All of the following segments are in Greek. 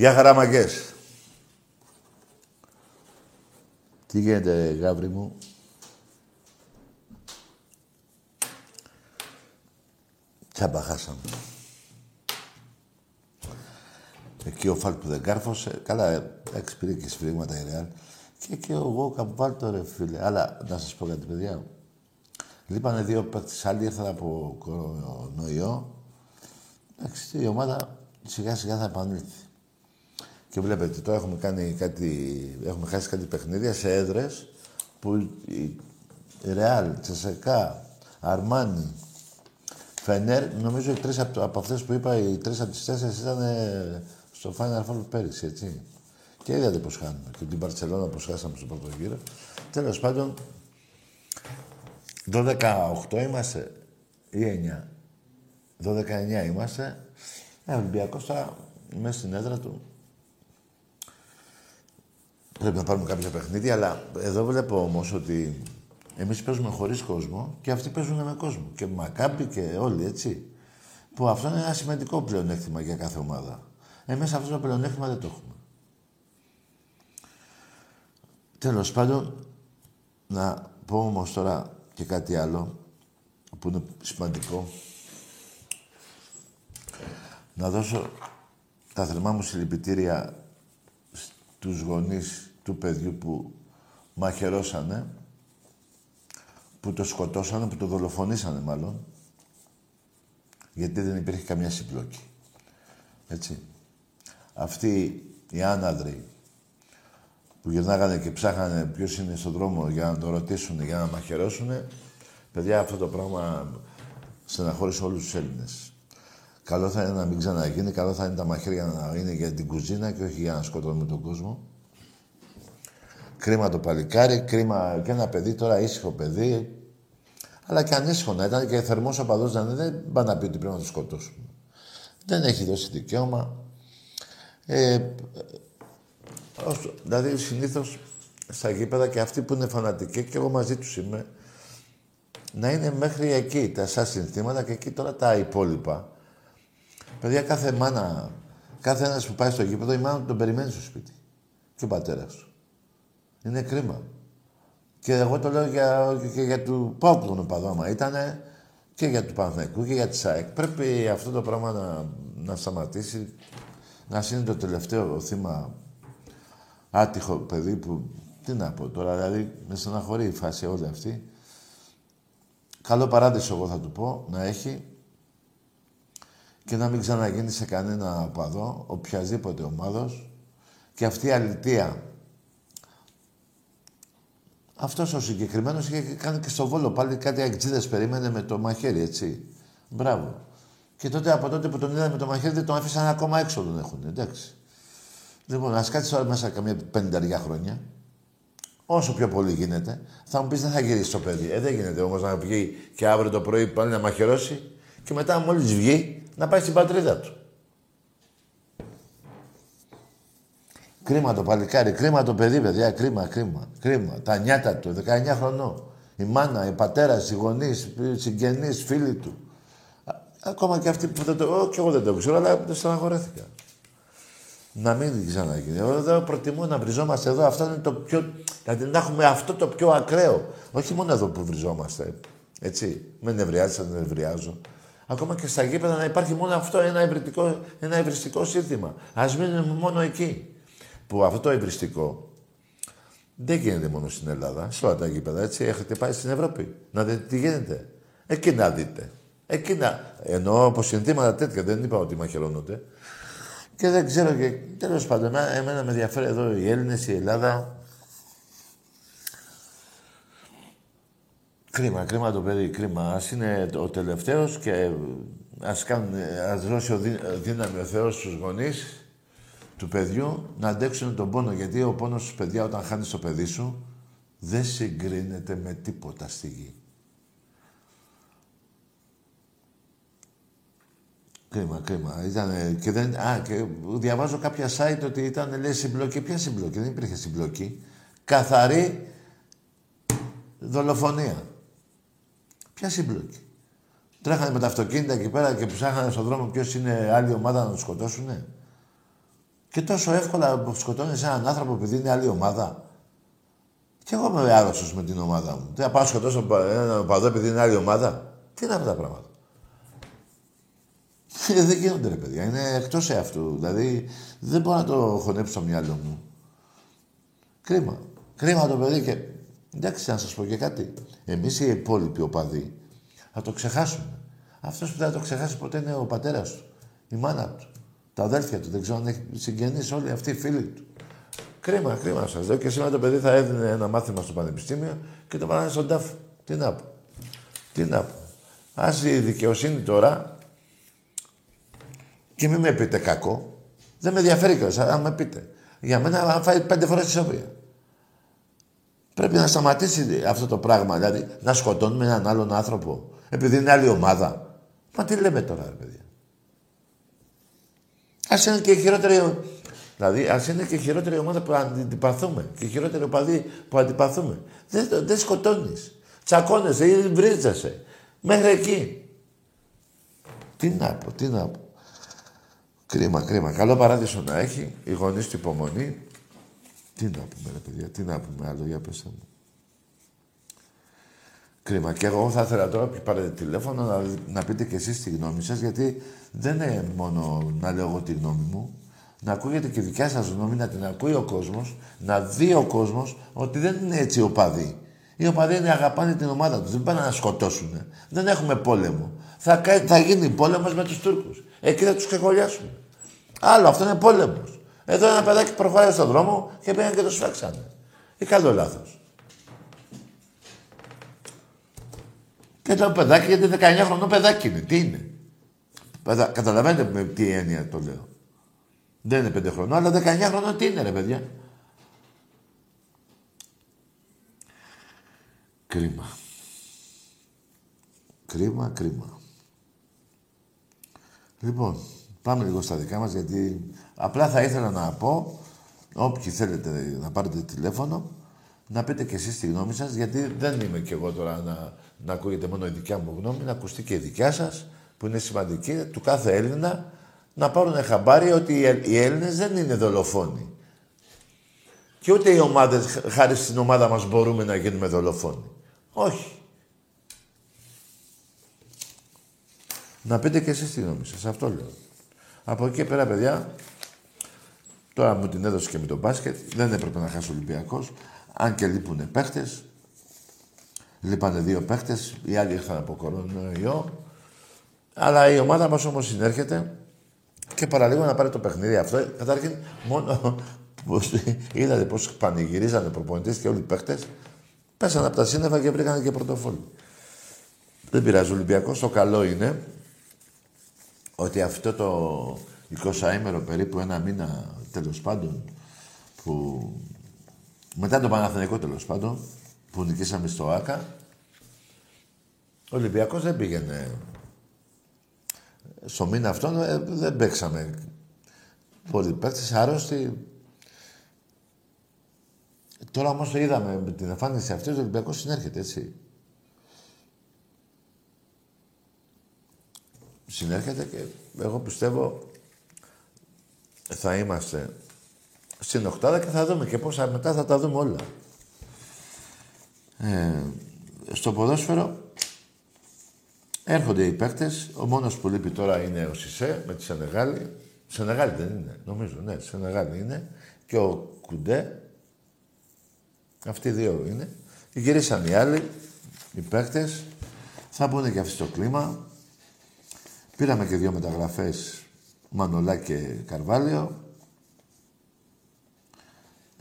Γεια χαραμαγκές. Τι γίνεται, γάβρι μου; Τσάμπα χάσαμε. Εκεί ο Φάλ που δεν κάρφωσε. Καλά, εντάξει, πήρε και σφυρίγματα η Ρεάλ. Και εκεί ο Γόκα που βάλει το ρε φίλε. Αλλά να σας πω κάτι, παιδιά. Λείπανε δύο παίκτες άλλοι, ήρθαν από κορονοϊό. Εντάξει, η ομάδα σιγά σιγά θα επανέλθει. Και βλέπετε, τώρα έχουμε κάνει κάτι, έχουμε χάσει κάτι παιχνίδια σε έδρες που η Ρεάλ, Τσεσεκά, Αρμάνι, Φενέρ, νομίζω οι τρεις από, από αυτές που είπα, οι τρεις από τις τέσσερις ήταν ε, στο Final Four πέρυσι, έτσι. Και είδατε πώς χάνουμε. Και την Παρσελόνα πώς χάσαμε στο πρώτο γύρο. Τέλος πάντων, 12-8 είμαστε ή 9. 12-9 είμαστε. Ε, ο Ολυμπιακός τώρα μέσα στην έδρα του πρέπει να πάρουμε κάποια παιχνίδια, αλλά εδώ βλέπω όμως ότι εμείς παίζουμε χωρίς κόσμο και αυτοί παίζουν με κόσμο. Και Μακάμπι και όλοι, έτσι. Που αυτό είναι ένα σημαντικό πλεονέκτημα για κάθε ομάδα. Εμείς αυτό το πλεονέκτημα δεν το έχουμε. Τέλος πάντων, να πω όμως τώρα και κάτι άλλο που είναι σημαντικό. Να δώσω τα θερμά μου συλληπιτήρια στους γονείς του παιδιού που μαχαιρώσανε, που το σκοτώσανε, που το δολοφονήσανε μάλλον, γιατί δεν υπήρχε καμιά συμπλόκη. Έτσι. Αυτοί οι άναδροι που γυρνάγανε και ψάχανε ποιος είναι στον δρόμο για να το ρωτήσουν, για να μαχαιρώσουν, παιδιά αυτό το πράγμα στεναχώρησε όλους τους Έλληνες. Καλό θα είναι να μην ξαναγίνει, καλό θα είναι τα μαχαίρια να είναι για την κουζίνα και όχι για να σκοτώνουμε τον κόσμο. Κρίμα το παλικάρι, κρίμα και ένα παιδί τώρα ήσυχο παιδί. Αλλά και ανήσυχο να ήταν και θερμός οπαδό να είναι, δεν πάει να πει ότι πρέπει να το σκοτώσουμε. Δεν έχει δώσει δικαίωμα. Ε, δηλαδή συνήθως στα γήπεδα και αυτοί που είναι φανατικοί και εγώ μαζί τους είμαι, να είναι μέχρι εκεί τα σαν συνθήματα και εκεί τώρα τα υπόλοιπα. Παιδιά, κάθε μάνα, κάθε ένας που πάει στο γήπεδο, η μάνα τον περιμένει στο σπίτι. Και ο πατέρας του. Είναι κρίμα. Και εγώ το λέω για, και για του Πάουκ τον οπαδό, ήτανε και για του Παναθηναϊκού και για τη ΣΑΕΚ. Πρέπει αυτό το πράγμα να, να σταματήσει, να είναι το τελευταίο θύμα άτυχο παιδί που... Τι να πω τώρα, δηλαδή με στεναχωρεί η φάση όλη αυτή. Καλό παράδεισο εγώ θα του πω, να έχει και να μην ξαναγίνει σε κανένα οπαδό, οποιασδήποτε ομάδος και αυτή η αλητία αυτός ο συγκεκριμένος είχε κάνει και στο βόλο πάλι κάτι αγκτζίδε περίμενε με το μαχαίρι, έτσι. Μπράβο. Και τότε από τότε που τον είδαμε με το μαχαίρι δεν τον άφησαν ακόμα έξω τον έχουν, εντάξει. Λοιπόν, ας κάτσεις τώρα μέσα καμία πενταριά χρόνια. Όσο πιο πολύ γίνεται, θα μου πεις δεν θα γυρίσεις το παιδί. Ε, δεν γίνεται όμως να βγει και αύριο το πρωί πάλι να μαχαιρώσει και μετά μόλις βγει να πάει στην πατρίδα του. Κρίμα το παλικάρι, κρίμα το παιδί, παιδιά, κρίμα, κρίμα, κρίμα. Τα νιάτα του, 19 χρονών. Η μάνα, η πατέρα, οι γονεί, οι συγγενείς, φίλοι του. Ακόμα και αυτοί που δεν το. και εγώ δεν το ξέρω, αλλά το στεναχωρέθηκα. Να μην ξαναγίνει. Εγώ εδώ προτιμώ να βριζόμαστε εδώ. Αυτό είναι το πιο. Δηλαδή να έχουμε αυτό το πιο ακραίο. Όχι μόνο εδώ που βριζόμαστε. Έτσι. Με νευριάζεις, δεν νευριάζω. Ακόμα και στα γήπεδα να υπάρχει μόνο αυτό ένα, ευρυστικό, ένα ευρυστικό σύνθημα. Α μείνουμε μόνο εκεί που αυτό το εμπριστικό δεν γίνεται μόνο στην Ελλάδα, σε όλα τα γήπεδα, έτσι. Έχετε πάει στην Ευρώπη. Να δείτε τι γίνεται. Εκεί να δείτε. Εκεί να... Εννοώ από συνθήματα τέτοια, δεν είπα ότι μαχαιρώνονται. Και δεν ξέρω και τέλος πάντων, εμένα με ενδιαφέρει εδώ οι Έλληνες, η Ελλάδα. Κρίμα, κρίμα το παιδί, κρίμα. Α είναι ο τελευταίος και ας ας δώσει δύναμη ο Θεός στους γονείς του παιδιού να αντέξουν τον πόνο. Γιατί ο πόνος στους παιδιά όταν χάνεις το παιδί σου δεν συγκρίνεται με τίποτα στη γη. Κρίμα, κρίμα. Ήτανε, και, δεν, α, και διαβάζω κάποια site ότι ήταν, λέει, συμπλοκή. Ποια συμπλοκή, δεν υπήρχε συμπλοκή. Καθαρή δολοφονία. Ποια συμπλοκή; Τρέχανε με τα αυτοκίνητα εκεί πέρα και ψάχνανε στον δρόμο ποιος είναι άλλη ομάδα να τους σκοτώσουνε; Και τόσο εύκολα σκοτώνεις έναν άνθρωπο επειδή είναι άλλη ομάδα. Και εγώ είμαι άρρωστος με την ομάδα μου. Τι να πάω σκοτώσω έναν παδό επειδή είναι άλλη ομάδα. Τι είναι αυτά τα πράγματα; Ε, δεν γίνονται ρε παιδιά. Είναι εκτός αυτού. Δηλαδή δεν μπορώ να το χωνέψω στο μυαλό μου. Κρίμα. Κρίμα το παιδί και. Εντάξει, να σας πω και κάτι. Εμείς οι υπόλοιποι οπαδοί θα το ξεχάσουμε. Αυτός που δεν θα το ξεχάσει ποτέ είναι ο πατέρας του. Η μάνα του. Τα αδέλφια του. Δεν ξέρω αν έχει συγγενείς όλοι αυτοί οι φίλοι του. Κρίμα, κρίμα σας λέω. Και σήμερα το παιδί θα έδινε ένα μάθημα στο πανεπιστήμιο και το βάλανε στον τάφο. Τι να πω. Τι να πω. Α η δικαιοσύνη τώρα. Και μην με πείτε κακό. Δεν με ενδιαφέρει κιόλας, αν με πείτε. Για μένα θα φάει πέντε φορές τη σοβία. Πρέπει να σταματήσει αυτό το πράγμα. Δηλαδή να σκοτώνουμε έναν άλλον άνθρωπο επειδή είναι άλλη ομάδα. Μα τι λέμε τώρα, ρε παιδιά. Α είναι και η χειρότερη. Δηλαδή, ας είναι και η χειρότερη ομάδα που αντιπαθούμε. Και η χειρότερη οπαδή που αντιπαθούμε. Δεν, δεν σκοτώνεις. Τσακώνεσαι ή βρίζεσαι. Μέχρι εκεί. Τι να πω, τι να πω. Κρίμα, κρίμα. Καλό παράδεισο να έχει. Η γονείς του υπομονή. Τι να πούμε, ρε παιδιά, τι να πούμε άλλο, για πέστε μου. Κρίμα. Και εγώ θα ήθελα τώρα που πάρετε τηλέφωνο να, να πείτε κι εσείς τη γνώμη σας, γιατί δεν είναι μόνο να λέω εγώ τη γνώμη μου. Να ακούγεται και η δικιά σας γνώμη, να την ακούει ο κόσμος, να δει ο κόσμος ότι δεν είναι έτσι ο παδί. Οι οπαδοί είναι αγαπάνε την ομάδα τους, δεν πάνε να σκοτώσουν. Δεν έχουμε πόλεμο. Θα, θα γίνει πόλεμος με τους Τούρκους. Εκεί θα τους ξεκολλιάσουμε. Άλλο, αυτό είναι πόλεμος. Εδώ ένα παιδάκι προχωράει στον δρόμο και πήγαν και το σφάξανε. Ή καλό λάθος. Και το παιδάκι, γιατί 19 χρονών παιδάκι είναι. Τι είναι; Παιδα... Καταλαβαίνετε με τι έννοια το λέω. Δεν είναι 5 χρονών, αλλά 19 χρονών τι είναι, ρε παιδιά; Κρίμα. Κρίμα, κρίμα. Λοιπόν, πάμε λίγο στα δικά μας, γιατί απλά θα ήθελα να πω, όποιοι θέλετε να πάρετε τηλέφωνο, να πείτε και εσείς τη γνώμη σας, γιατί δεν είμαι κι εγώ τώρα να, να ακούγεται μόνο η δικιά μου γνώμη, να ακουστεί και η δικιά σας, που είναι σημαντική, του κάθε Έλληνα, να πάρουν χαμπάρι ότι οι Έλληνες δεν είναι δολοφόνοι. Και ούτε οι ομάδες, χάρη στην ομάδα μας, μπορούμε να γίνουμε δολοφόνοι. Όχι. Να πείτε και εσείς τη γνώμη σας, αυτό λέω. Από εκεί πέρα, παιδιά, τώρα μου την έδωσε και με τον μπάσκετ, δεν έπρεπε να χάσει ο Ολυμπιακός. Αν και λείπουν παίχτες. Λείπανε δύο παίχτες, οι άλλοι ήρθαν από κορονοϊό. Αλλά η ομάδα μας όμως συνέρχεται και παραλίγο να πάρει το παιχνίδι αυτό. Καταρχήν, μόνο πώς, είδατε πώς πανηγυρίζανε οι προπονητές και όλοι οι παίχτες. Πέσανε από τα σύννεφα και βρήκαν και πρωτοφόλι. Δεν πειράζει. Ο Ολυμπιακός το καλό είναι ότι αυτό το 20ήμερο περίπου ένα μήνα τέλος πάντων που μετά τον Παναθηναϊκό τέλος πάντων, που νικήσαμε στο ΆΚΑ, ο Ολυμπιακός δεν πήγαινε. Στο μήνα αυτό ε, δεν παίξαμε. Πολλοί παίκτες άρρωστοι. Τώρα όμως το είδαμε με την εμφάνιση αυτή, ο Ολυμπιακός συνέρχεται, έτσι. Συνέρχεται και εγώ πιστεύω θα είμαστε στην οκτάδα και θα δούμε και πόσα μετά θα τα δούμε όλα. Ε, στο ποδόσφαιρο έρχονται οι παίκτες. Ο μόνος που λείπει τώρα είναι ο Σισε με τη Σενεγάλη. Σενεγάλη δεν είναι, νομίζω, ναι, Σενεγάλη είναι. Και ο Κουντέ. Αυτοί οι δύο είναι. Γυρίσαν οι άλλοι, οι παίκτες. Θα μπουν και αυτοί στο κλίμα. Πήραμε και δύο μεταγραφές, Μανολά και Καρβάλιο.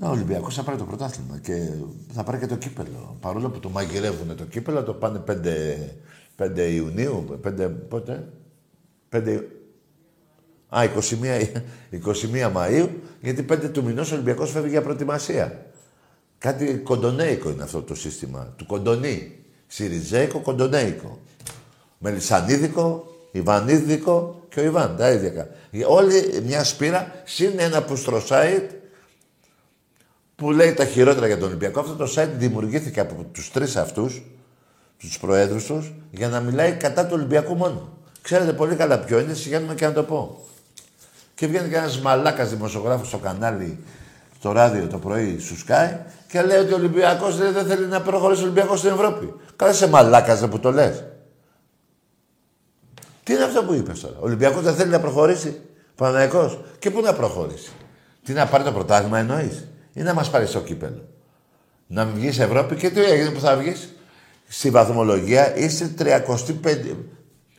Ο Ολυμπιακός θα πάρει το πρωτάθλημα και θα πάρει και το κύπελο. Παρόλο που το μαγειρεύουν το κύπελο, το πάνε 5, 5 Ιουνίου, 5, πότε, 5, Α, 21, 21 Μαΐου, γιατί 5 του μηνός ο Ολυμπιακός φεύγει για προετοιμασία. Κάτι κοντονέικο είναι αυτό το σύστημα, του κοντονί. Σιριζέικο, κοντονέικο. Μελισανίδικο, Ιβανίδικο και ο Ιβάν, τα ίδια. Όλη μια σπήρα, συν ένα που στρωσάει που λέει τα χειρότερα για τον Ολυμπιακό. Αυτό το site δημιουργήθηκε από τους τρεις αυτούς, τους προέδρους τους, για να μιλάει κατά του Ολυμπιακού μόνο. Ξέρετε πολύ καλά ποιο είναι, συγγνώμη και να το πω. Και βγαίνει και ένας μαλάκας δημοσιογράφος στο κανάλι, στο ράδιο το πρωί, σου σκάει και λέει ότι ο Ολυμπιακός δεν θέλει να προχωρήσει ο Ολυμπιακός στην Ευρώπη. Καλά σε μαλάκας που το λες. Τι είναι αυτό που είπες τώρα; Ο Ολυμπιακός δεν θέλει να προχωρήσει; Παναναϊκό. Και πού να προχωρήσει; Τι να πάρει το πρωτάθλημα εννοείς; Ή να μας πάρεις στο κύπελο. Να βγεις Ευρώπη και τι έγινε που θα βγεις; Στη βαθμολογία είσαι 35.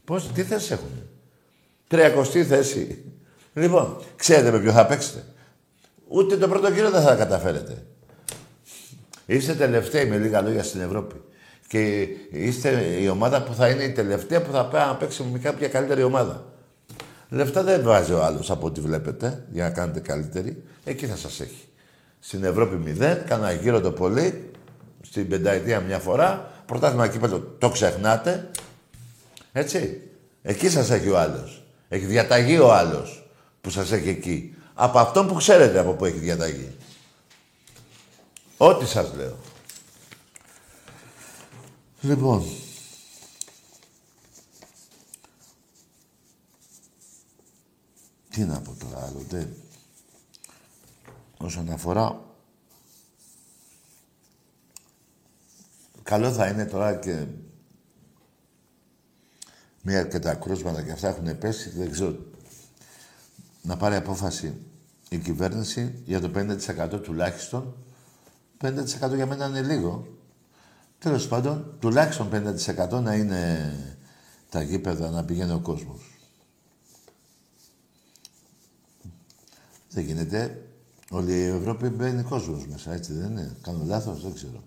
Πώς, τι θέση έχουν; 30 θέση. Λοιπόν, ξέρετε με ποιο θα παίξετε. Ούτε το πρώτο κύριο δεν θα καταφέρετε. Είστε τελευταίοι με λίγα λόγια στην Ευρώπη. Και είστε η ομάδα που θα είναι η τελευταία που θα πάει να παίξει με κάποια καλύτερη ομάδα. Λεφτά δεν βάζει ο άλλος από ό,τι βλέπετε για να κάνετε καλύτερη. Εκεί θα σας έχει. Στην Ευρώπη μηδέν, κάνα γύρω το πολύ, στην πενταετία μια φορά, πρωτάθλημα κύπελο το ξεχνάτε. Έτσι. Εκεί σας έχει ο άλλος. Έχει διαταγεί ο άλλος που σας έχει εκεί. Από αυτόν που ξέρετε από πού έχει διαταγεί. Ό,τι σας λέω. Λοιπόν. Τι να πω τώρα άλλο, δεν. Όσον αφορά... Καλό θα είναι τώρα και μία αρκετά κρούσματα και αυτά έχουν πέσει, δεν ξέρω, να πάρει απόφαση η κυβέρνηση για το 50% τουλάχιστον. 50% για μένα είναι λίγο. Τέλος πάντων, τουλάχιστον 50% να είναι τα γήπεδα να πηγαίνει ο κόσμος. Δεν γίνεται. Όλη η Ευρώπη μπαίνει κόσμος μέσα, έτσι δεν είναι; Κάνω λάθος, δεν ξέρω.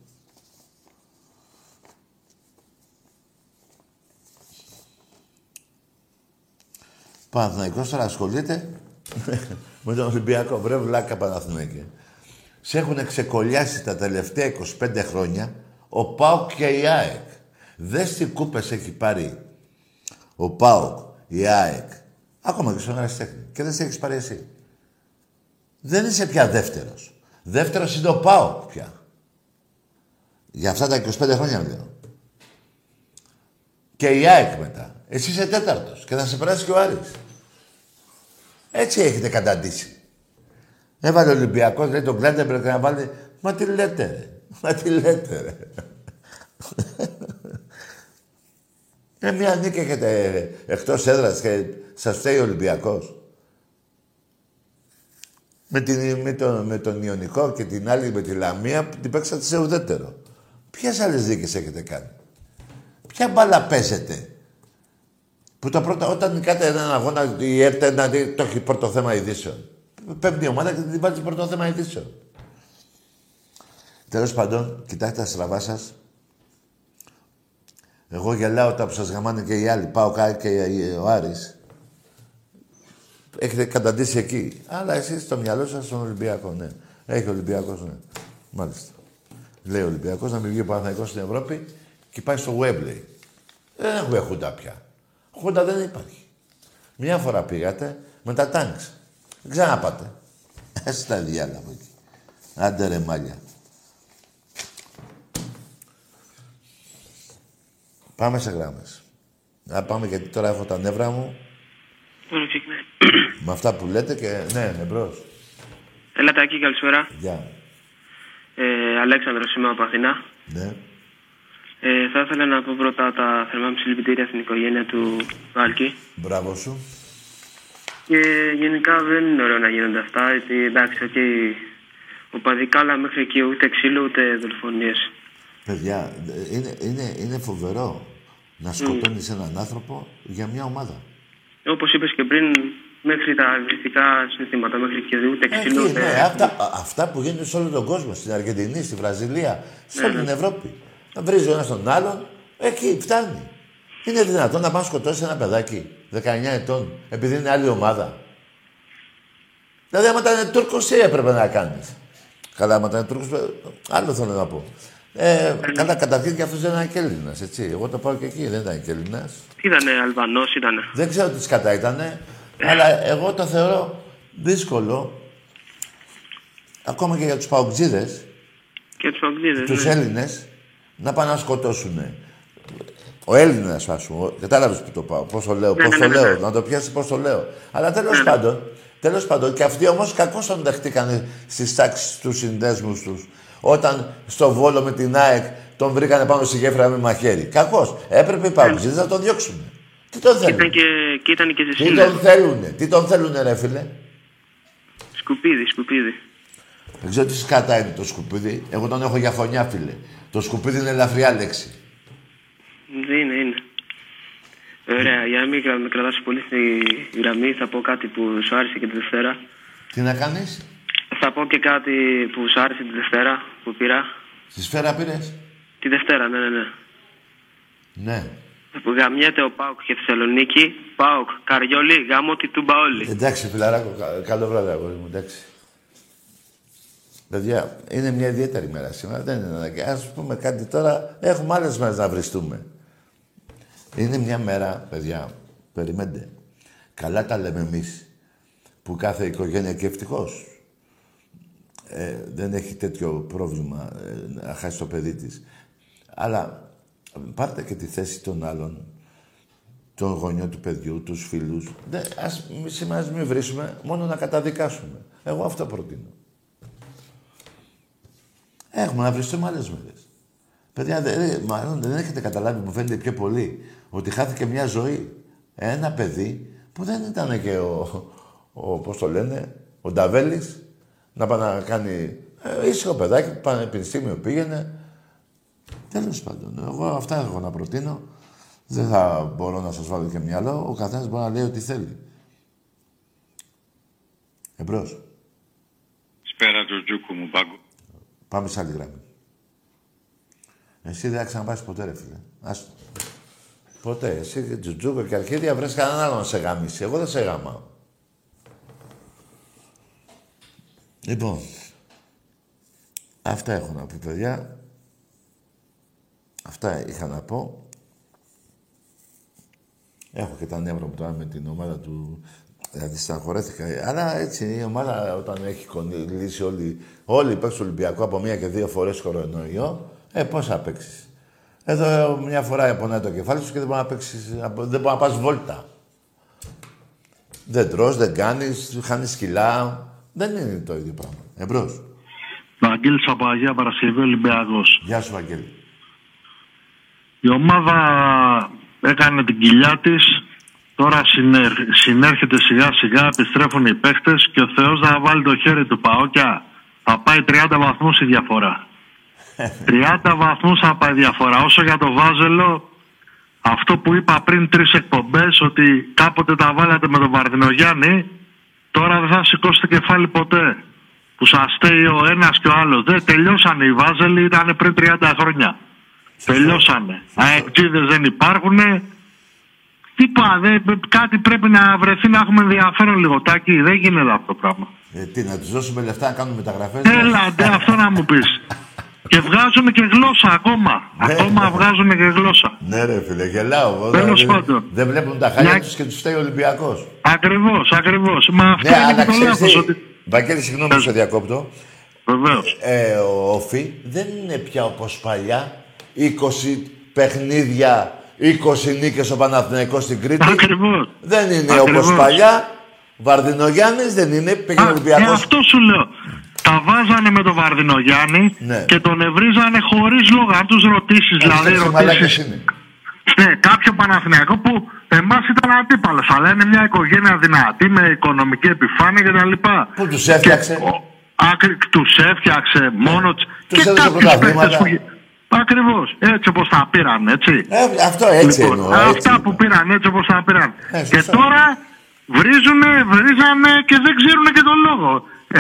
Παναθηναϊκός τώρα ασχολείται; Με τον Ολυμπιακό. Βρε βλάκα Παναθηναϊκέ. Σε έχουν ξεκολλιάσει τα τελευταία 25 χρόνια ο ΠΑΟΚ και η ΑΕΚ. Δες τι κούπες έχει πάρει ο ΠΑΟΚ, η ΑΕΚ. Ακόμα και στον Αριστέχνη. Και δεν σε έχεις πάρει εσύ. Δεν είσαι πια δεύτερος. Δεύτερος είναι ο ΠΑΟΚ πια. Για αυτά τα 25 χρόνια λέω. Και η ΑΕΚ μετά. Εσύ είσαι τέταρτος και θα σε περάσει και ο Άρης. Έτσι έχετε καταντήσει. Έβαλε ο Ολυμπιακός, λέει τον Κλέντεμπεργκ να βάλει. Μα τι λέτε, ρε. Μα τι λέτε, ρε. Ε, μια νίκη έχετε εκτός έδρας και σας φταίει ο Ολυμπιακός. Με, την, με, τον, με τον Ιωνικό και την άλλη με τη Λαμία την παίξατε σε ουδέτερο. Ποιες άλλες δίκες έχετε κάνει; Ποια μπάλα παίζετε; Που το πρώτο, όταν νικάτε έναν αγώνα, η ΕΡΤ να δει, το έχει πρώτο θέμα ειδήσεων. Πέμπτη ομάδα και την βάζει πρώτο θέμα ειδήσεων. Τέλος πάντων, κοιτάξτε τα στραβά σας. Εγώ γελάω όταν που σας γαμάνε και οι άλλοι. Πάω κάτω και ο Άρης. Έχετε καταντήσει εκεί. Αλλά εσείς στο μυαλό σας στον Ολυμπιακό, ναι. Έχει Ολυμπιακός, ναι. Μάλιστα. Λέει ο Ολυμπιακός να μην βγει ο στην Ευρώπη και πάει στο Webley. Δεν έχουμε χούντα πια. Χούντα δεν υπάρχει. Μια φορά πήγατε με τα τάγκς. Δεν ξαναπάτε. Έστε τα διάλα από εκεί. Άντε ρε μάλια. Πάμε σε γράμμες. Να πάμε γιατί τώρα έχω τα νεύρα μου. Με αυτά που λέτε και... Ναι, εμπρός. Έλατε εκεί, καλησπέρα. Γεια. Ε, Αλέξανδρος είμαι από Αθηνά. Ναι. Ε, θα ήθελα να πω πρώτα τα θερμά μου συλληπιτήρια στην οικογένεια του Βάλκη. Μπράβο σου. Και γενικά δεν είναι ωραίο να γίνονται αυτά, γιατί εντάξει, okay, ο Παδικάλα μέχρι εκεί ούτε ξύλο ούτε δολοφονίες. Παιδιά, είναι, είναι, είναι φοβερό να σκοτώνεις mm. έναν άνθρωπο για μια ομάδα. Όπως είπες και πριν, μέχρι τα αγγλιστικά συνθήματα, μέχρι και ούτε ξύλο ούτε... Ναι, αυτά, αυτά που γίνονται σε όλο τον κόσμο, στην Αργεντινή, στη Βραζιλία, σε όλη ναι, την ναι. Ευρώπη. Να βρίζει ο ένας τον άλλον, εκεί φτάνει. Είναι δυνατόν να πας σκοτώσει ένα παιδάκι 19 ετών επειδή είναι άλλη ομάδα; Δηλαδή, άμα ήταν Τούρκος, τι έπρεπε να κάνεις; Καλά, άμα ήταν Τούρκος, άλλο θέλω να πω. Ε, καλά, καταρχήν και αυτός δεν ήταν και Έλληνας, έτσι. Εγώ το πάω και εκεί, δεν ήταν και Έλληνας. Ήταν Αλβανός, ήταν. Δεν ξέρω τι κατά ήταν, αλλά εγώ το θεωρώ δύσκολο ακόμα και για τους παουτζίδε. Και τους παουτζίδε. Τους ναι. Έλληνες να πάνε να σκοτώσουν. Ο Έλληνας, ας πούμε. Κατάλαβες που το πάω. Πώς το λέω, ναι, πώς ναι, το ναι, λέω. Να το πιάσει πώς το λέω. Αλλά τέλος πάντων, Τέλος πάντων, και αυτοί όμως κακώς τον δεχτήκαν στις τάξεις τους συνδέσμους τους. Όταν στο βόλο με την ΑΕΚ τον βρήκανε πάνω στη γέφυρα με μαχαίρι. Κακώς. Έπρεπε οι παγκοσμίδε να τον διώξουν. Τι τον θέλουν; Ήταν και, και ήταν και Τι τον θέλουνε; Τι τον θέλουνε, ρε φίλε; Σκουπίδι, σκουπίδι. Δεν ξέρω τι σκάτα είναι το σκουπίδι. Εγώ τον έχω για φωνιά, φίλε. Το σκουπίδι είναι ελαφριά λέξη. Είναι, είναι. Ωραία, για να μην κρα- με κρατάς πολύ στη γραμμή, θα πω κάτι που σου άρεσε και τη Δευτέρα. Τι να κάνεις; Θα πω και κάτι που σου άρεσε τη Δευτέρα που πήρα. Στη σφαίρα πήρες; Τη Δευτέρα, ναι, ναι, ναι. Ναι. Που γαμιέται ο Πάουκ και Θεσσαλονίκη. Πάουκ, Καριόλι, γάμο τη τούμπα όλοι. Εντάξει, φιλαράκο, κα- καλό βράδυ, αγόρι μου, εντάξει. Παιδιά, είναι μια ιδιαίτερη μέρα σήμερα. Δεν είναι αναγκαία. Ας πούμε κάτι τώρα. Έχουμε άλλες μέρες να βριστούμε. Είναι μια μέρα, παιδιά, περιμένετε. Καλά τα λέμε εμείς, που κάθε οικογένεια και ευτυχώς ε, δεν έχει τέτοιο πρόβλημα ε, να χάσει το παιδί της. Αλλά πάρτε και τη θέση των άλλων, τον γονιό του παιδιού, τους φίλους. Δεν, ας μη- σήμερα ας μην βρίσουμε, μόνο να καταδικάσουμε. Εγώ αυτό προτείνω. Έχουμε να βριστούμε άλλες μέρες. Παιδιά, δεν, μάλλον δεν έχετε καταλάβει, μου φαίνεται πιο πολύ, ότι χάθηκε μια ζωή. Ένα παιδί που δεν ήταν και ο, ο πώς το λένε, ο Νταβέλης, να πάει να κάνει ε, ήσυχο παιδάκι, πανεπιστήμιο πήγαινε. Τέλος πάντων, εγώ αυτά έχω να προτείνω. Δεν θα μπορώ να σας βάλω και μυαλό. Ο καθένας μπορεί να λέει ό,τι θέλει. Εμπρός. Σπέρα του Τζούκου μου, Πάγκο. Πάμε σε άλλη γραμμή. Εσύ δεν θα ξαναπάσεις ποτέ, ρε φίλε. Άστο. Ποτέ. Εσύ και Τζουτζούκο και Αρχίδια βρες κανέναν άλλο να σε γαμίσει. Εγώ δεν σε γαμάω. Λοιπόν, αυτά έχω να πω, παιδιά. Αυτά είχα να πω. Έχω και τα νεύρα μου τώρα με την ομάδα του. Δηλαδή, στεναχωρέθηκα. Αλλά έτσι η ομάδα όταν έχει κολλήσει όλοι, όλοι παίξουν Ολυμπιακό από μία και δύο φορές κορονοϊό, ε, πώς θα παίξεις. Εδώ μια φορά πονάει το κεφάλι σου και δεν μπορεί να παίξεις, δεν μπορεί να πας βόλτα. Δεν τρως, δεν κάνεις, χάνεις κιλά. Δεν είναι το ίδιο πράγμα. Εμπρός. Βαγγέλης από Αγία Παρασκευή Ολυμπιακός. Γεια σου, Βαγγέλη. Η ομάδα έκανε την κοιλιά της. Τώρα συνέρ, συνέρχεται σιγά σιγά, επιστρέφουν οι παίχτες και ο Θεός θα βάλει το χέρι του Παόκια. Θα πάει 30 βαθμούς η διαφορά. 30 βαθμούς θα πάει η διαφορά. Όσο για το Βάζελο, αυτό που είπα πριν τρεις εκπομπές, ότι κάποτε τα βάλατε με τον Βαρδινογιάννη, τώρα δεν θα σηκώσει το κεφάλι ποτέ. Που σας στέει ο ένας και ο άλλος. Δεν τελειώσανε οι Βάζελοι, ήταν πριν 30 χρόνια. Τελειώσανε. Αεκτζίδες δεν υπάρχουν. Τίποτα, δεν- κάτι πρέπει να βρεθεί να έχουμε ενδιαφέρον λιγοτάκι. Δεν γίνεται αυτό το πράγμα. Ε, τι, να τους δώσουμε λεφτά να κάνουμε μεταγραφές; Έλα, ντε, αυτό να μου πεις. Και βγάζουν και γλώσσα ακόμα. Ναι, ακόμα ναι. βγάζουν και γλώσσα. Ναι ρε φίλε, γελάω. εγώ. Τέλος Δεν- πάντων. Δεν βλέπουν τα χάλια Μια- τους και τους φταίει ο Ολυμπιακός. Ακριβώς, ακριβώς. Μα αυτό Ναι, είναι αλλά και το ξέρεις λάθος. τι, Ότι... Βαγγέλη, συγγνώμη που σε διακόπτω. Βεβαίως. Ε, ο Όφη δεν είναι πια όπως παλιά. 20 παιχνίδια, 20 νίκες ο Παναθηναϊκός στην Κρήτη. Ακριβώς. Δεν είναι Ακριβώς. όπως παλιά. Βαρδινογιάννης δεν είναι, πήγε ο Α, ε, Ολυμπιακός. αυτό σου λέω. Τα βάζανε με τον Βαρδινογιάννη Ναι. και τον ευρίζανε χωρίς λόγο. Αν τους ρωτήσεις, δηλαδή Αυτές οι μαλάκες ρωτήσεις είναι. ναι, κάποιο Παναθηναϊκό που εμάς ήταν αντίπαλος. Αλλά είναι μια οικογένεια δυνατή με οικονομική επιφάνεια κτλ. Πού τους έφτιαξε. Άκρη, τους έφτιαξε μόνος τους. Τους και έδωσε κάποιους πρωταθλήματα. παίκτες που... Ακριβώς. Έτσι όπως τα πήραν, έτσι. Ε, αυτό έτσι Λοιπόν, εννοώ. αυτά έτσι που είπα. πήραν έτσι όπως τα πήραν. Ε, και σωστά. τώρα βρίζουνε, βρίζανε και δεν ξέρουν και τον λόγο. Ε,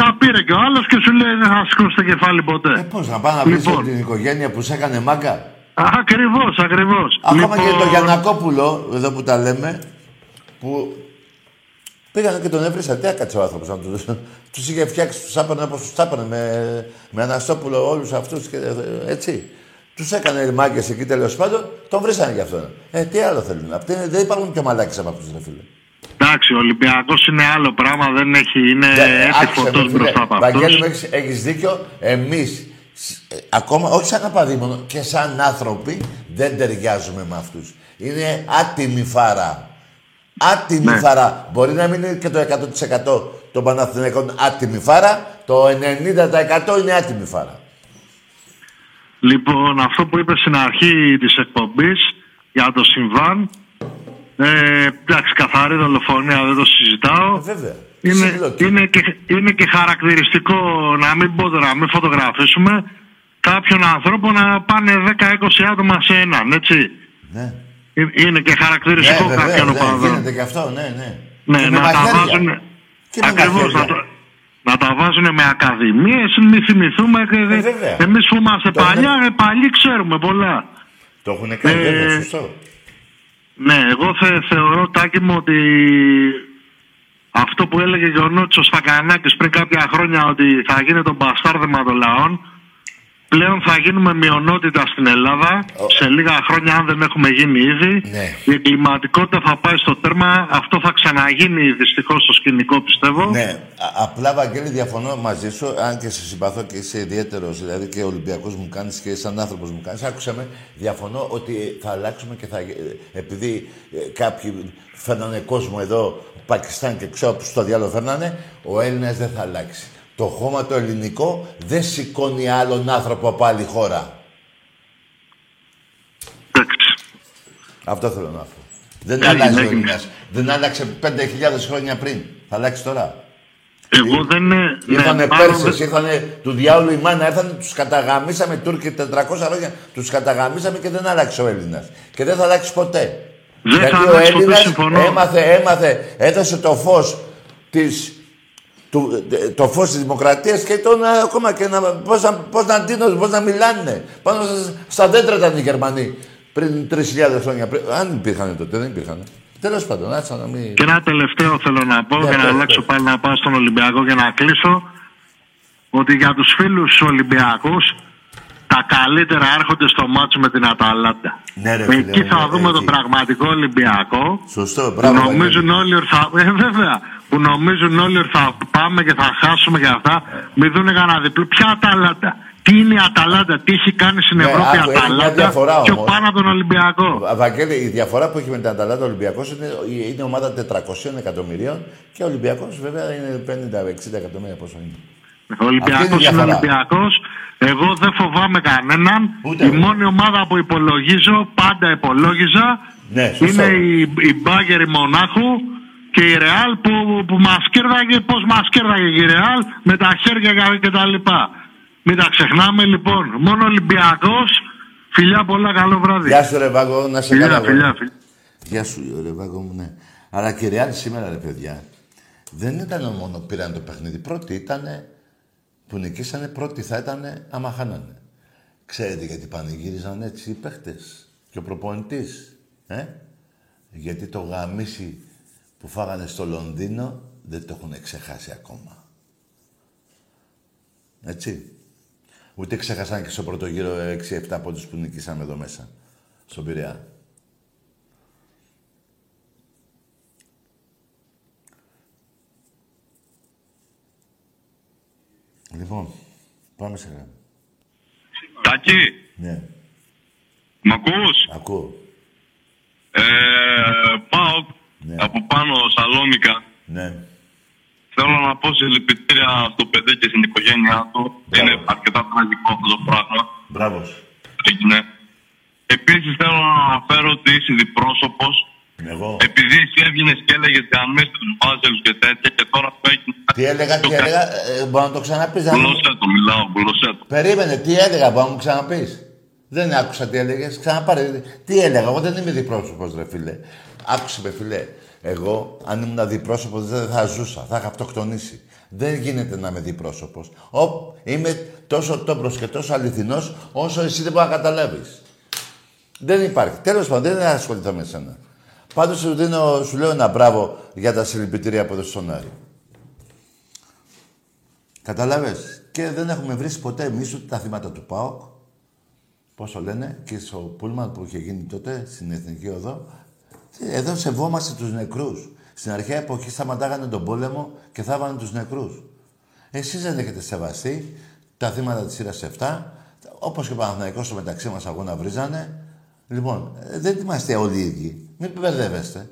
τα πήρε και ο άλλος και σου λέει δεν θα σηκώσει το κεφάλι ποτέ. Ε, πώς να πάω να πεις Λοιπόν. την οικογένεια που σε έκανε μάγκα; Ακριβώς, ακριβώς. Ακόμα και Λοιπόν, το Γιανακόπουλο, εδώ που τα λέμε, που πήγανε και τον έβρισαν. Τι έκατσε ο άνθρωπος να τους... τους είχε φτιάξει, τους άπανε όπως τους άπανε με, με Αναστόπουλο όλους αυτούς και ε, έτσι. Τους έκανε οι μάγκες εκεί τέλος πάντων, τον βρίσανε γι' αυτό. Ε, τι άλλο θέλουν. Αυτοί είναι- δεν υπάρχουν πιο μαλάκες από αυτούς, ρε φίλε. Εντάξει, ο Ολυμπιακός είναι άλλο πράγμα, δεν έχει, είναι Δεν- έτσι άκουσε με, φωτός φίλε. μπροστά από Βαγγέλη αυτούς. μου, έχεις, έχεις δίκιο. Εμείς, σ- ε, ακόμα, όχι σαν απαδί μόνο, και σαν άνθρωποι, δεν ταιριάζουμε με αυτούς. Είναι άτιμη φάρα. Άτιμη Ναι. φάρα. Μπορεί να μην είναι και το 100% των Παναθηναϊκών άτιμη φάρα. Το 90% είναι άτιμη φάρα. Λοιπόν, αυτό που είπες στην αρχή της εκπομπής για το συμβάν, ε, εντάξει, καθαρή δολοφονία, δεν το συζητάω. Ε, βέβαια. Είναι, Σύλλογοι. είναι, και, είναι και χαρακτηριστικό να μην πω τώρα, να μην φωτογραφίσουμε κάποιον άνθρωπο να πάνε 10-20 άτομα σε έναν, έτσι. Ναι. Ε- Είναι και χαρακτηριστικό Ναι, κάποιον βεβαίως, ναι, οπαδών. γίνεται και αυτό, ναι, ναι. Ναι, Και με να τα μαχαίρια. βάζουν. Και με Ακριβώς, μαχαίρια. να, τα- να τα βάζουν με ακαδημίες, μη θυμηθούμε. Ε, βέβαια. Εμείς που είμαστε Το παλιά, είναι- ε, παλιοί ξέρουμε πολλά. Το έχουν κάνει, Ε, βέβαια, σωστό. Ναι, εγώ θε, θεωρώ, Τάκη μου, ότι αυτό που έλεγε και ο Νότσος Φακανάκης πριν κάποια χρόνια ότι θα γίνει το μπαστάρδεμα των λαών, πλέον θα γίνουμε μειονότητα στην Ελλάδα. Ο- Σε λίγα χρόνια, αν δεν έχουμε γίνει ήδη, Ναι. η εγκληματικότητα θα πάει στο τέρμα. Αυτό θα ξαναγίνει δυστυχώς στο σκηνικό, πιστεύω. Ναι, α- απλά Βαγγέλη διαφωνώ μαζί σου, αν και σε συμπαθώ και είσαι ιδιαίτερος, δηλαδή και Ολυμπιακός μου κάνει και σαν άνθρωπος μου κάνει. Άκουσα με, διαφωνώ ότι θα αλλάξουμε και θα. ε, Επειδή ε, κάποιοι φέρνανε κόσμο εδώ, Πακιστάν και ξέρω που στο διάλογο φέρνανε, ο Έλληνας δεν θα αλλάξει. Το χώμα το ελληνικό δεν σηκώνει άλλον άνθρωπο από άλλη χώρα. Εντάξει. Αυτό θέλω να πω. Δεν Έγινε, αλλάζει ο έγινε. Έλληνας. Δεν άλλαξε 5.000 χρόνια πριν. Θα αλλάξει τώρα. Εγώ δεν είναι. Ήρθανε μάλλον Πέρσες, δεν- ήρθανε του διάολου η μάνα, ήρθανε, τους καταγαμίσαμε Τούρκοι 400 χρόνια. Τους καταγαμίσαμε και δεν άλλαξε ο Έλληνας. Και δεν θα αλλάξει ποτέ. Δεν θα Γιατί ο αλλάξει ποτέ, Έλληνας συμφωνώ. έμαθε, έμαθε, έδωσε το φως της, του, ε, το φως της δημοκρατίας και τον ε, ακόμα και να, πώς, να, πώς να ντύνονται, πώς να μιλάνε. Πάνω στα, στα δέντρα ήταν οι Γερμανοί πριν 3.000 χρόνια. Πριν, αν υπήρχαν τότε, δεν υπήρχαν. Τέλος πάντων, άτσα να μην... Και ένα τελευταίο θέλω να πω Ναι, για να πες, αλλάξω πες. πάλι να πάω στον Ολυμπιακό και να κλείσω. Ότι για τους φίλους Ολυμπιακούς τα καλύτερα έρχονται στο μάτσο με την Αταλάντα. Ναι, ρε, φίλε, Εκεί θα ναι, δούμε εκεί. τον πραγματικό Ολυμπιακό. Σωστό, Που μπράβο. νομίζουν Βαγγέλη. όλοι ότι θα. Ε, βέβαια. Που νομίζουν όλοι ότι θα πάμε και θα χάσουμε και αυτά. Μην δούνε κανένα διπλό. Ποια Αταλάντα; Τι είναι η Αταλάντα, τι έχει κάνει στην Ναι, Ευρώπη η άκου, έχει μια Αταλάντα. διαφορά Πιο όμως. πάνω από τον Ολυμπιακό; Βα- Βαγγέλη, η διαφορά που έχει με την Αταλάντα ο Ολυμπιακός είναι, είναι ομάδα 400 εκατομμυρίων και ο Ολυμπιακός βέβαια είναι 50-60 εκατομμύρια πόσο είναι. Ο Ολυμπιακός Αυτή είναι η είναι διαφορά. Ολυμπιακός. Εγώ δεν φοβάμαι κανέναν. Ούτε η εγώ. μόνη ομάδα που υπολογίζω, πάντα υπολόγιζα, Ναι, σωστό. είναι η, η Μπάγκερ η Μονάχου και η Ρεάλ που, που μας κέρδαγε, πώς μας κέρδαγε η Ρεάλ με τα χέρια και- και τα λοιπά. Μην τα ξεχνάμε λοιπόν. Μόνο Ολυμπιακός. Φιλιά πολλά, καλό βράδυ. Γεια σου ρε Βάγκο, να σε φιλιά, καλά. φιλιά, αγόρι. φιλιά. Γεια σου ρε Βάγκο μου, ναι. Αλλά και η Ρεάλ σήμερα ρε παιδιά, δεν ήταν μόνο πήραν το παιχνίδι. Πρώτη ήτανε που νικήσανε, πρώτη θα ήτανε άμα χάνανε. Ξέρετε γιατί πανηγύριζαν έτσι οι παίχτες και ο προπονητής. Ε; Γιατί το γαμίσι που φάγανε στο Λονδίνο δεν το έχουν ξεχάσει ακόμα. Έτσι. Ούτε ξέχασαν και στο πρώτο γύρο 6-7 πόντους που νικήσαμε εδώ μέσα. Στον Πειραιά. Λοιπόν, πάμε σε γράμμα. Τάκη, Ναι, μ' ακούς; ακούω. Ε, πάω Ναι. από πάνω Σαλόνικα. Ναι. Θέλω να πω συλληπιτήρια στο παιδί και στην οικογένειά του. Μπράβο. Είναι αρκετά τραγικό αυτό το πράγμα. Μπράβος. σου. Έγινε. Επίσης θέλω να αναφέρω ότι είσαι διπρόσωπος. Εγώ. Επειδή εσύ έβγαινες και έλεγες γραμμέ τους βάζελου και τέτοια και τώρα που έγινε. Τι έλεγα, τι έλεγα, ε, μπορώ να το ξαναπείς. να- Μπουλωσέ το, μιλάω, μπουλωσέ το. Περίμενε, τι έλεγα, μπορώ να μου ξαναπείς. Δεν άκουσα τι έλεγες, ξαναπάρε. Τι έλεγα, εγώ δεν είμαι διπρόσωπος, ρε φίλε. Άκουσε με, φίλε. Εγώ, αν ήμουν διπρόσωπος, δεν θα ζούσα, θα είχα αυτοκτονήσει. Δεν γίνεται να είμαι διπρόσωπος. Ο, είμαι τόσο τόμπρος και τόσο αληθινός, όσο εσύ δεν μπορείς να καταλάβεις. Δεν υπάρχει. Τέλος πάντων, δεν ασχοληθώ με σένα. Πάντως σου, δίνω, σου λέω ένα μπράβο για τα συλληπιτήρια που έδωσε στον Άρη. Καταλάβες; Και δεν έχουμε βρει ποτέ εμείς ούτε τα θύματα του ΠΑΟΚ. Πόσο λένε, και στο Πούλμαν που είχε γίνει τότε, στην Εθνική Οδό. Εδώ σεβόμαστε τους νεκρούς. Στην αρχαία εποχή σταματάγανε τον πόλεμο και θάβανε τους νεκρούς. Εσείς δεν έχετε σεβαστεί τα θύματα της σειράς 7, όπως και ο Παναθηναϊκός στο μεταξύ μας αγώνα βρίζανε. Λοιπόν, ε, δεν είμαστε όλοι οι ίδιοι. Μην μπερδεύεστε.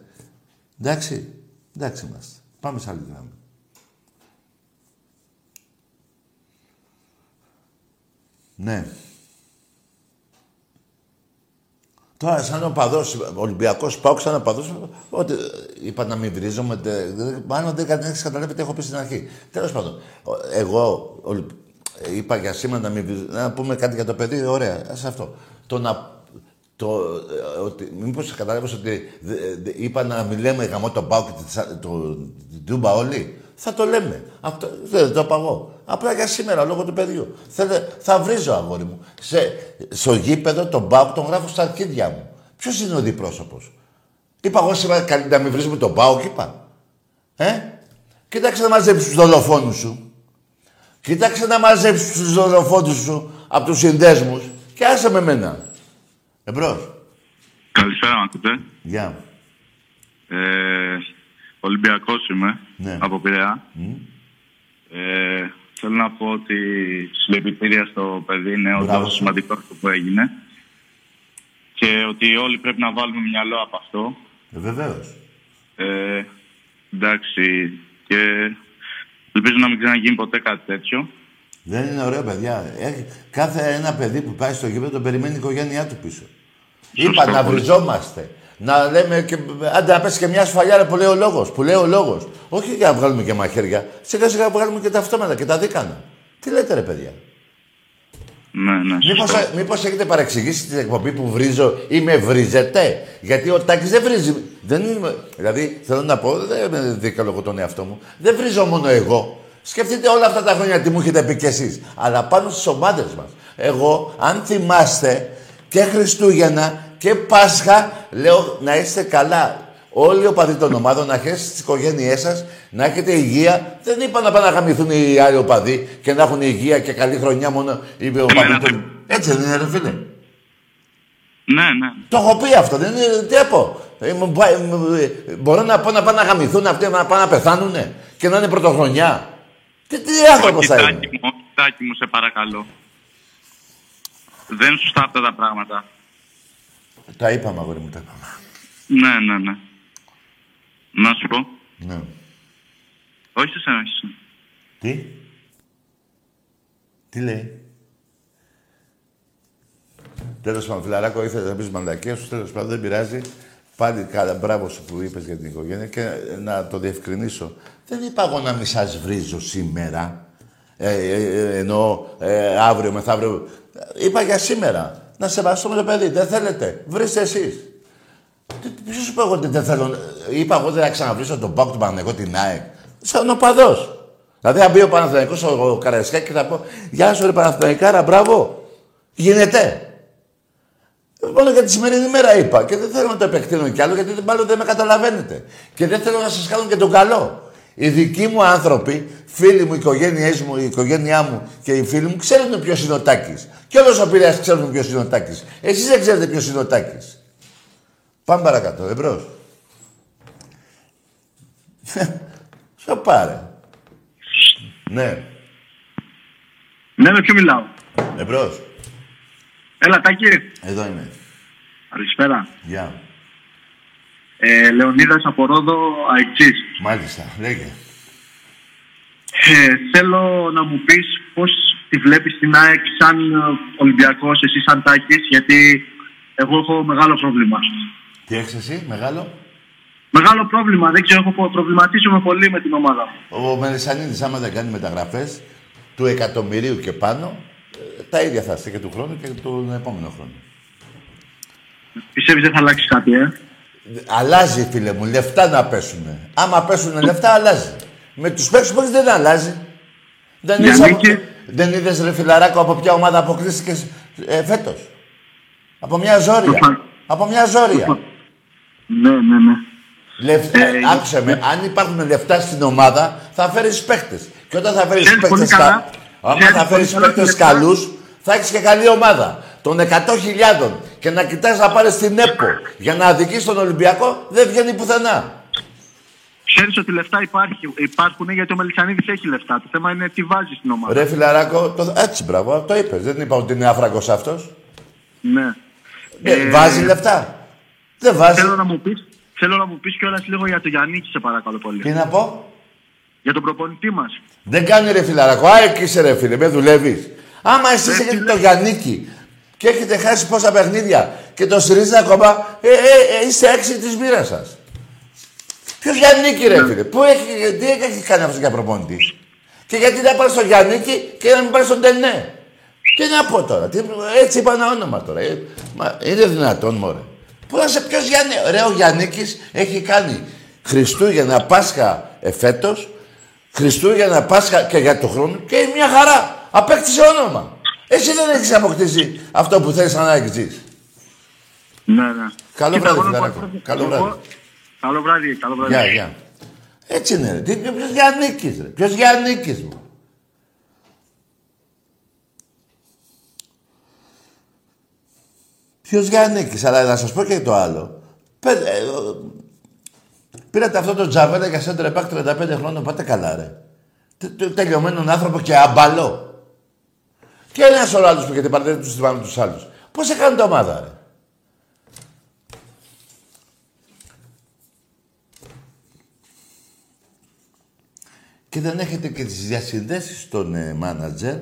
Εντάξει. Εντάξει είμαστε. Πάμε σε άλλη γραμμή. Ναι. Τώρα, σαν οπαδό, Ολυμπιακός πάω σαν οπαδό, ότι είπα να μην βρίζομαι. Μάλλον δεν έχεις καταλάβει τι έχω πει στην αρχή. Τέλος πάντων, εγώ είπα για σήμερα να μην βρίζομαι. Να πούμε κάτι για το παιδί, ωραία, σε αυτό. Το να. Το, ότι, μήπως κατάλαβες ότι είπα να μιλάμε γαμό τον Πάο και τον Τούμπα όλοι; Θα το λέμε. Αυτό δεν το είπα Απλά για σήμερα, λόγω του παιδιού. Θέλε, θα βρίζω, αγόρι μου. Σε, στο γήπεδο τον Πάοκ τον γράφω στα αρχίδια μου. Ποιος είναι ο διπρόσωπος; Είπα εγώ σήμερα καλύτερα να μην βρίζουμε τον Πάοκ, είπα. Ε; Κοίταξε να μαζέψεις τους δολοφόνους σου. Κοίταξε να μαζέψεις τους δολοφόνους σου από τους συνδέσμους και άσε με μένα. Εμπρός. Καλησπέρα, ακούτε. Γεια. Ε, Ολυμπιακός είμαι, Ναι. από Πειραιά. Ε, θέλω να πω ότι συλληπιτήρια στο παιδί είναι Μπράβο όντως σου. σημαντικός αυτό που έγινε. Και ότι όλοι πρέπει να βάλουμε μυαλό από αυτό. Ε, Βεβαίως. Ε, εντάξει. Και ελπίζω να μην ξαναγίνει ποτέ κάτι τέτοιο. Δεν είναι ωραίο, παιδιά. Έχει, κάθε ένα παιδί που πάει στο γήπεδο τον περιμένει η οικογένειά του πίσω. Είπα να βριζόμαστε. Να λέμε και. Άντε να πέσει και μια σφαλιάρα που λέει ο λόγος. Που λέει ο λόγος. Όχι για να βγάλουμε και μαχαίρια. Σιγά σιγά βγάλουμε και τα αυτόματα και τα δίκανα. Τι λέτε, ρε παιδιά; Ναι, ναι, Μήπως, σωστό. μήπως έχετε παρεξηγήσει την εκπομπή που βρίζω ή με βρίζετε; Γιατί ο Τάκης δεν βρίζει. Δεν είναι, δηλαδή, θέλω να πω, δεν δικαιολογώ τον εαυτό μου. Δεν βρίζω μόνο εγώ. Σκεφτείτε όλα αυτά τα χρόνια τι μου έχετε πει κι εσείς. Αλλά πάνω στις ομάδες μας. Εγώ, αν θυμάστε, και Χριστούγεννα και Πάσχα, λέω να είστε καλά. Όλοι οι οπαδοί των ομάδων, να χαίρεστε στις οικογένειές σας, να έχετε υγεία. Δεν είπα να πάνε να γαμηθούν οι άλλοι οπαδοί και να έχουν υγεία και καλή χρονιά μόνο οι οπαδοί Εμένα των... Έτσι δεν είναι, ρε φίλε. Ναι, ναι. Το έχω πει αυτό, δεν είναι. Τι πω. Ε, μου πάει- μου- ε, Μπορώ να πω να πάνε να γαμηθούν αυτοί, να πάνε να πεθάνουνε και να είναι πρωτοχρονιά. Τι, τι άνθρωπος Όχι, θα είναι; Τάκη μου, όχι, Τάκη μου, σε παρακαλώ. Δεν είναι σωστά αυτά τα πράγματα. Τα είπαμε, αγόρι μου, τα είπαμε. Ναι, ναι, ναι. Να σου πω. Ναι. Όχι σε σένα, όχι σε σένα. Τι; Τι λέει; Τέλος πάντων, φιλαράκο, ήθελες να πεις μαλακία σου. Τέλος πάντων, δεν πειράζει. Πάλι καλά, μπράβο σου που είπες για την οικογένεια και να το διευκρινίσω. Δεν είπα εγώ να μην σας βρίζω σήμερα. Ε, ε, ε, εννοώ ε, αύριο, μεθαύριο. Είπα για σήμερα. Να σεβαστούμε το παιδί. Δεν θέλετε. Βρίστε εσείς. Ποιος σου είπα εγώ ότι δεν θέλω. Είπα εγώ δεν θα ξαναβρίσω τον Πάκο του Παναγενικού την ΑΕΚ. Σαν οπαδό. Δηλαδή, αν μπει ο Παναθηναϊκός ο, ο Καραϊσκάκης και θα πω Γεια σου, ρε Παναθηναϊκάρα, μπράβο. Γίνεται. Μόνο για τη σημερινή μέρα είπα. Και δεν θέλω να το επεκτείνω κι άλλο, γιατί μάλλον δεν με καταλαβαίνετε. Και δεν θέλω να σας κάνω και τον καλό. Οι δικοί μου άνθρωποι, φίλοι μου, οι οικογένειές μου, η οικογένειά μου και οι φίλοι μου ξέρουν ποιος είναι ο Τάκης. Και όλος ο Πειραιάς ξέρουν ποιος είναι ο Τάκης. Εσείς δεν ξέρετε ποιος είναι ο Τάκης. Πάμε παρακάτω, εμπρός. Σε πάρε. Ναι, Ναι, με ποιο μιλάω; εμπρός. Έλα, Τάκη. Εδώ είμαι. Καλησπέρα. Γεια. Ε, Λεωνίδας από Ρόδο, Αεξής. Μάλιστα, λέγε. Ε, θέλω να μου πεις πώς τη βλέπεις την ΑΕΚ σαν ε, Ολυμπιακός, εσύ σαν Τάκης, γιατί εγώ έχω μεγάλο πρόβλημα. Τι έχεις εσύ, μεγάλο; Μεγάλο πρόβλημα, δεν ξέρω, έχω προβληματίσουμε πολύ με την ομάδα μου. Ο Μελισανίδης, άμα δεν κάνει μεταγραφές του εκατομμυρίου και πάνω, ε, τα ίδια θα είστε και του χρόνου και τον επόμενο χρόνο. Πιστεύεις δεν θα αλλάξει κάτι, ε; Αλλάζει, φίλε μου, λεφτά να πέσουνε. Άμα πέσουν λεφτά, αλλάζει. Με τους παίκτες που έχεις δεν αλλάζει. Δεν Για είδες, από... νίκη. δεν είδες ρε φιλαράκο από ποια ομάδα αποκλείστηκες ε, φέτος; Από μια ζόρια. Προφανώς. από μια ζόρια. Ναι, ναι, ναι. Λεφτά, Ε, άκουσε με, αν υπάρχουν λεφτά στην ομάδα, θα φέρεις παίκτες. Και όταν θα φέρεις Ξέρεις πολύ παίκτες, καλά. κα... άμα Ξέρεις θα πολύ φέρεις καλά παίκτες λεφτά. καλούς, θα έχεις και καλή ομάδα. Των 100.000 και να κοιτάς να πάρεις την ΕΠΟ για να αδικείς τον Ολυμπιακό, δεν βγαίνει πουθενά. Ξέρεις ότι λεφτά υπάρχει, υπάρχουν γιατί ο Μελισανίδης έχει λεφτά. Το θέμα είναι τι βάζεις στην ομάδα. Ρε φιλαράκο, το... έτσι μπράβο, το είπες. Δεν είπα ότι είναι άφραγκος αυτός. Ναι. Ε, βάζει λεφτά. Δεν βάζει. Θέλω να μου πεις, Θέλω να μου πεις κιόλας λίγο για το Γιάννη, σε παρακαλώ πολύ. Τι να πω; Για τον προπονητή μας. Δεν κάνει ρε φιλαράκο. Άρα είσαι ρε φίλε, με δουλεύεις. Άμα εσύ έχετε το Γιάννικη και έχετε χάσει πόσα παιχνίδια και το στηρίζετε ακόμα, ε, ε, ε, είστε έξι της μοίρα σας. Ποιος Γιάννικη ρε φίλε, Πού έχει, τι έχει κάνει αυτός για προπονητή; Και γιατί να πάρει στο Γιάννικη και να μην πάρει στον Τενέ; Τι να πω τώρα, τι, έτσι είπα ένα όνομα τώρα. Ε, μα, είναι δυνατόν, μωρέ. Πού να σε ποιος Γιάννη, ρε, ο Γιάννικης έχει κάνει Χριστούγεννα, Πάσχα εφέτος, Χριστούγεννα, Πάσχα και για το χρόνο και μια χαρά. Απέκτησε όνομα. Εσύ δεν έχεις αποκτήσει αυτό που θέλεις να έχεις. Ναι, ναι. Καλό Κοίτα, βράδυ, εγώ να φιλαράκο. πω- Καλό εγώ- βράδυ. Καλό βράδυ, καλό βράδυ. Γεια, γεια. Έτσι είναι, ρε. Τι- Ποιος Γιάννικης, ρε. Ποιος Γιάννικης μου. Ποιος Γιάννικης, αλλά να σας πω και το άλλο. Πέ- ε, ε, Πήρατε αυτό το τζαβέλα για σέντρα επάκ 35 χρόνια, πάτε καλά ρε. Τε- τε- Τελειωμένον άνθρωπο και αμπαλό. Και ένας σωρό άλλους που έχετε πάρετε τους θυμάμαι τους άλλους. Πώς έκανε το ομάδα ρε; και δεν έχετε και τις διασυνδέσεις στον ε, μάνατζερ,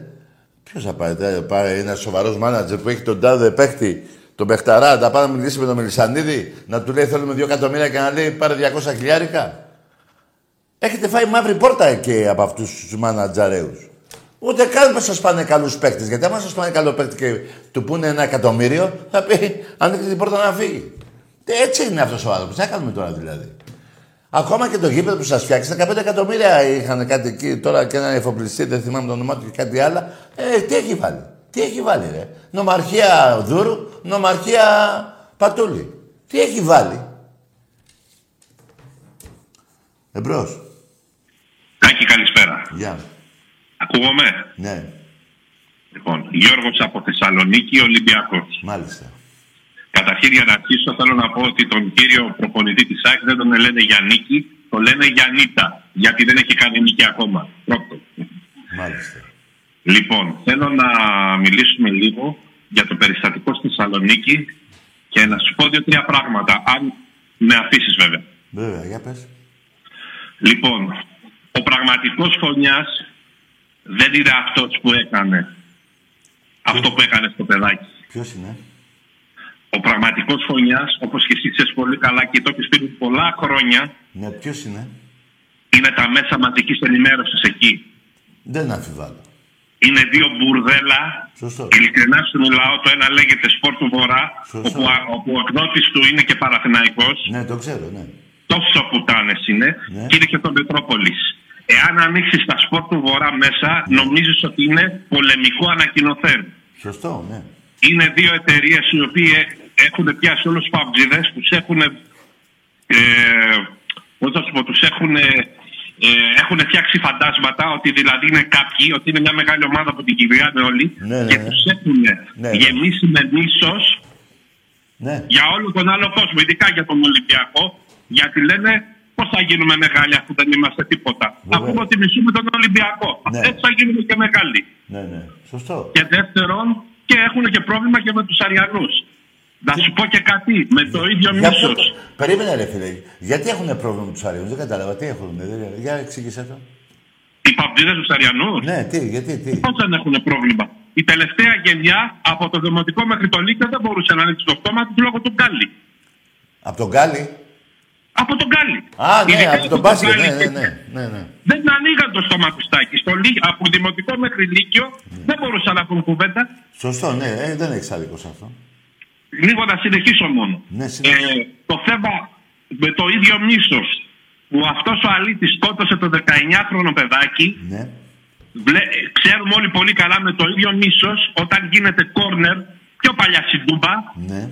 ποιος θα πάρει, θα πάρει ένα σοβαρός μάνατζερ που έχει τον τάδε παίχτη, τον παιχταρά, να πάει να μιλήσει με τον Μελισανίδη, να του λέει θέλουμε δύο εκατομμύρια και να λέει πάρε 200 χιλιάρικα. Έχετε φάει μαύρη πόρτα εκεί από αυτούς τους μάνατζαρέους. Ούτε καν θα σας πάνε καλούς παίκτες. Γιατί άμα σας πάνε καλό παίκτη και του πούνε ένα εκατομμύριο, θα πει ανοίξτε την πόρτα να φύγει. Τι, Έτσι είναι αυτός ο άνθρωπος. Τι θα κάνουμε τώρα δηλαδή. Ακόμα και το γήπεδο που σας φτιάξει, 15 εκατομμύρια είχαν κάτι εκεί, τώρα και ένα εφοπλιστή, δεν θυμάμαι το όνομά του και κάτι άλλο. Ε, τι έχει βάλει. Τι έχει βάλει, ρε. Νομαρχία Δούρου, νομαρχία Πατούλη. Τι έχει βάλει. Εμπρός. Άκη, καλησπέρα. Γεια. Ακούγομαι; Ναι, Λοιπόν, Γιώργος από Θεσσαλονίκη, Ολυμπιακός. μάλιστα. Καταρχήν για να αρχίσω θέλω να πω ότι τον κύριο προπονητή της ΑΕΚ δεν τον λένε Γιαννίκη, τον λένε Γιαννίτα, γιατί δεν έχει κάνει νίκη ακόμα. Πρώτο. Μάλιστα. Λοιπόν, θέλω να μιλήσουμε λίγο για το περιστατικό στη Θεσσαλονίκη και να σου πω δύο-τρία πράγματα, αν με αφήσεις βέβαια. Βέβαια, για πες. Λοιπόν, ο πραγματικός φωνιάς δεν είναι αυτός που έκανε αυτό που έκανε στο παιδάκι. Ποιος είναι; Ο πραγματικός φωνιάς, όπως και εσύ ξέρεις πολύ καλά και το έχεις πει πολλά χρόνια, Ναι, ποιος είναι; είναι τα μέσα μαζικής ενημέρωσης εκεί. Δεν αμφιβάλλω. Είναι δύο μπουρδέλα. Σωστό. Ειλικρινά σου μιλάω, το ένα λέγεται Σπορ του Βορρά, Σωστό. όπου, α- όπου ο εκδότης του είναι και Παραθυναϊκός. Ναι, το ξέρω, ναι. Τόσο πουτάνες είναι. Ναι. Και είναι και το Μετρόπολης. Εάν ανοίξεις τα Σπορ του Βορρά μέσα, Ναι. νομίζεις ότι είναι πολεμικό ανακοινωθέν. Σωστό, ναι. είναι δύο εταιρείες οι οποίε έχουν πιάσει όλους τους παμπτζίδες, τους έχουν. Ε, πώς θα σου πω, τους έχουν, ε, έχουν φτιάξει φαντάσματα ότι δηλαδή είναι κάποιοι, ότι είναι μια μεγάλη ομάδα που την κυβερνάνε όλοι Ναι, ναι, και ναι. τους έχουν Ναι, ναι. γεμίσει με μίσος Ναι. για όλο τον άλλο κόσμο, ειδικά για τον Ολυμπιακό, γιατί λένε πώς θα γίνουμε μεγάλοι αφού δεν είμαστε τίποτα; Βέβαια. Αφού ότι μισούμε τον Ολυμπιακό. Ναι. Έτσι θα γίνουμε και μεγάλοι. Ναι, ναι. Σωστό. Και δεύτερον, και έχουν και πρόβλημα και με τους Αριανούς. Να σου πω και κάτι, με το ίδιο Για μίσος. ποιο- Περίμενε ρε φίλε. Γιατί έχουν πρόβλημα με τους Αριανούς; Δεν κατάλαβα. Τι έχουν. δεν- Για εξήγησέ το. Οι παπτίδε τους Αριανούς, Ναι, τι, γιατί, τι. πώς δεν έχουν πρόβλημα; Η τελευταία γενιά από το Δημοτικό μέχρι το Λύκειο δεν μπορούσε να ανοίξει το στόμα τους λόγω του Γκάλι. Από τον Γκάλι; Από τον Γκάλι. Α, ναι, Ειδικά από τον μπάσκετ. Γκάλι Ναι, ναι, και- ναι. ναι, ναι. Δεν ανοίγαν το στόμα του στάκι. Στο Λύ- από Δημοτικό μέχρι Λύκειο δεν μπορούσαν να πούν κουβέντα. Σωστό, ναι. Ε, δεν έχει άδικο σε αυτό. Λίγο να συνεχίσω μόνο. Ναι, συνέχισε. Ε, το θέμα με το ίδιο μίσος που αυτός ο αλήτης σκότωσε το 19χρονο παιδάκι, Ναι. βλέ, ξέρουμε όλοι πολύ καλά με το ίδιο μίσος όταν γίνεται κόρνερ, πιο παλιά στην Τούμπα, Ναι.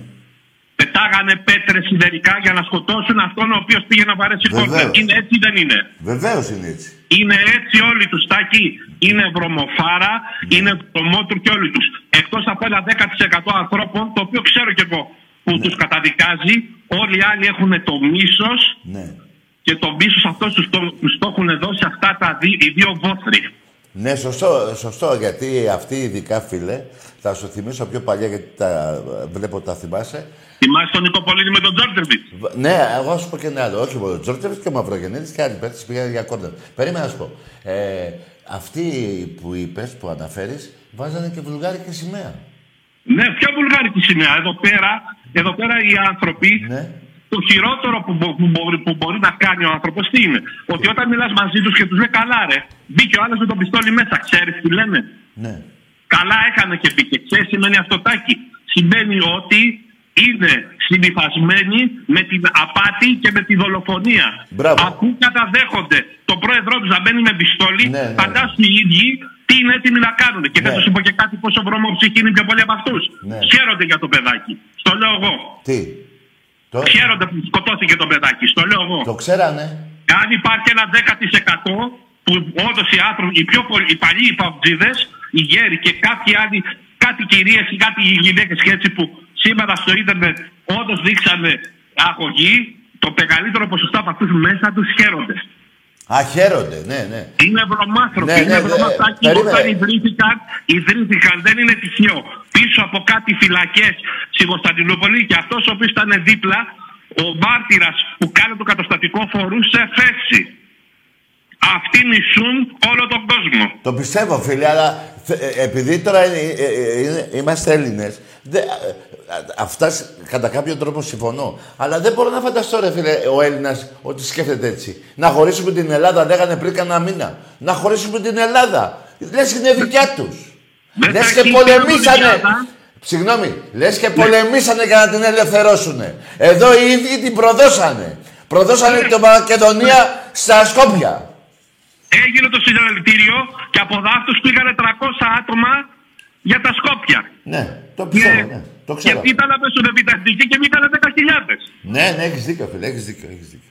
Πετάγανε πέτρες σιδερικά για να σκοτώσουν αυτόν ο οποίος πήγε να βαρέσει Βεβαίως. κόρνερ. Είναι έτσι ή δεν είναι; Βεβαίως είναι έτσι. Είναι έτσι όλοι τους τάκι. Είναι βρωμοφάρα, Ναι. είναι βρωμότουρ και όλοι τους. Εκτός από ένα 10% ανθρώπων, το οποίο ξέρω κι εγώ που Ναι. τους του καταδικάζει, όλοι οι άλλοι έχουν το μίσος Ναι. και το μίσος αυτός τους το, τους το έχουν δώσει αυτά τα δύ- οι δύο βόθροι. Ναι, σωστό, σωστό, γιατί αυτοί ειδικά, φίλε, θα σου θυμίσω πιο παλιά, γιατί τα βλέπω τα θυμάσαι. Θυμάσαι τον Νικοπολίδη με τον Τζόρτζεβιτς; Β- Ναι, εγώ θα σου πω και ένα άλλο. Όχι μόνο ο Τζόρτζεβιτς και ο Μαυρογεννήτης και άλλοι παίκτε πήγαν για κόρνερ. Περίμενα να σου πω. Ε, αυτοί που είπες, που αναφέρεις, βάζανε και βουλγάρικη σημαία. Ναι, ποια βουλγάρικη σημαία; Εδώ πέρα, εδώ πέρα οι άνθρωποι, Ναι. Το χειρότερο που, μπο- που, μπορεί, που μπορεί να κάνει ο άνθρωπος τι είναι; Ότι όταν μιλάς μαζί τους και τους λέει καλά, ρε, μπήκε ο άλλος με τον πιστόλι μέσα. Ξέρεις τι λένε; Ναι. Καλά έκανε και μπήκε. Ξέρεις τι σημαίνει αυτοτάκι. Σημαίνει ότι είναι συνυφασμένοι με την απάτη και με τη δολοφονία. Μπράβο. Αφού καταδέχονται τον πρόεδρό τους να μπαίνει με πιστόλι, Ναι, ναι, ναι. φαντάσου οι ίδιοι τι είναι έτοιμοι να κάνουν. Και θα Ναι. τους πω και κάτι πόσο βρωμόψυχοι είναι πιο πολλοί από αυτούς. Ναι. Χαίρονται για το παιδάκι. Στο λέω εγώ. Τι; Το, Χαίρονται που σκοτώθηκε το παιδάκι. Στο λέω εγώ. το ξέρανε. Αν υπάρχει ένα 10% που όντως οι άνθρωποι, οι πιο πολλοί, οι παλιοί υπαυτζίδε, οι γέροι και κάποιοι άλλοι, κάτι κυρίες ή κάτι γυναίκες και έτσι που σήμερα στο ίντερνετ όντως δείξανε αγωγή, το μεγαλύτερο ποσοστό από αυτούς μέσα τους χαίρονται. Α, χαίρονται, ναι, ναι. Είναι βρωμάθρωποι, Ναι, είναι ναι, ναι, βρωμαστάκι. περίμενε. Όταν ιδρύθηκαν, ιδρύθηκαν, δεν είναι τυχαίο. Πίσω από κάτι φυλακές στην Κωνσταντινούπολη και αυτός ο οποίος ήταν δίπλα, ο μάρτυρας που κάνει το καταστατικό φορούσε θέση. Αυτοί μισούν όλο τον κόσμο. Το πιστεύω, φίλε, αλλά θε- ε, επειδή τώρα είναι- ε, ε, είναι- είμαστε Έλληνες, αυτά σ- κατά κάποιο τρόπο συμφωνώ. Αλλά δεν μπορώ να φανταστώ, ρε φίλε, ο Έλληνας ότι σκέφτεται έτσι. Να χωρίσουμε την Ελλάδα, λέγανε πριν κανένα μήνα. Να χωρίσουμε την Ελλάδα. Λες είναι δικιά τους. Δεν Λες θα και έχει πολεμήσανε. Ελλάδα. Συγγνώμη, λες και πολεμήσανε για να την ελευθερώσουν. Εδώ οι ίδιοι την προδώσανε. Προδώσανε την Μακεδονία στα Σκόπια. Έγινε το συλλαλητήριο και από δάφτους πήγανε 300 άτομα για τα Σκόπια. Ναι, το ξέρω, ναι. Το και ξέρω. ήταν να πέσουν επιτακτικοί και βγήκανε 10.000. Ναι, ναι, έχεις δίκιο, φίλε, έχεις δίκιο, έχεις δίκιο.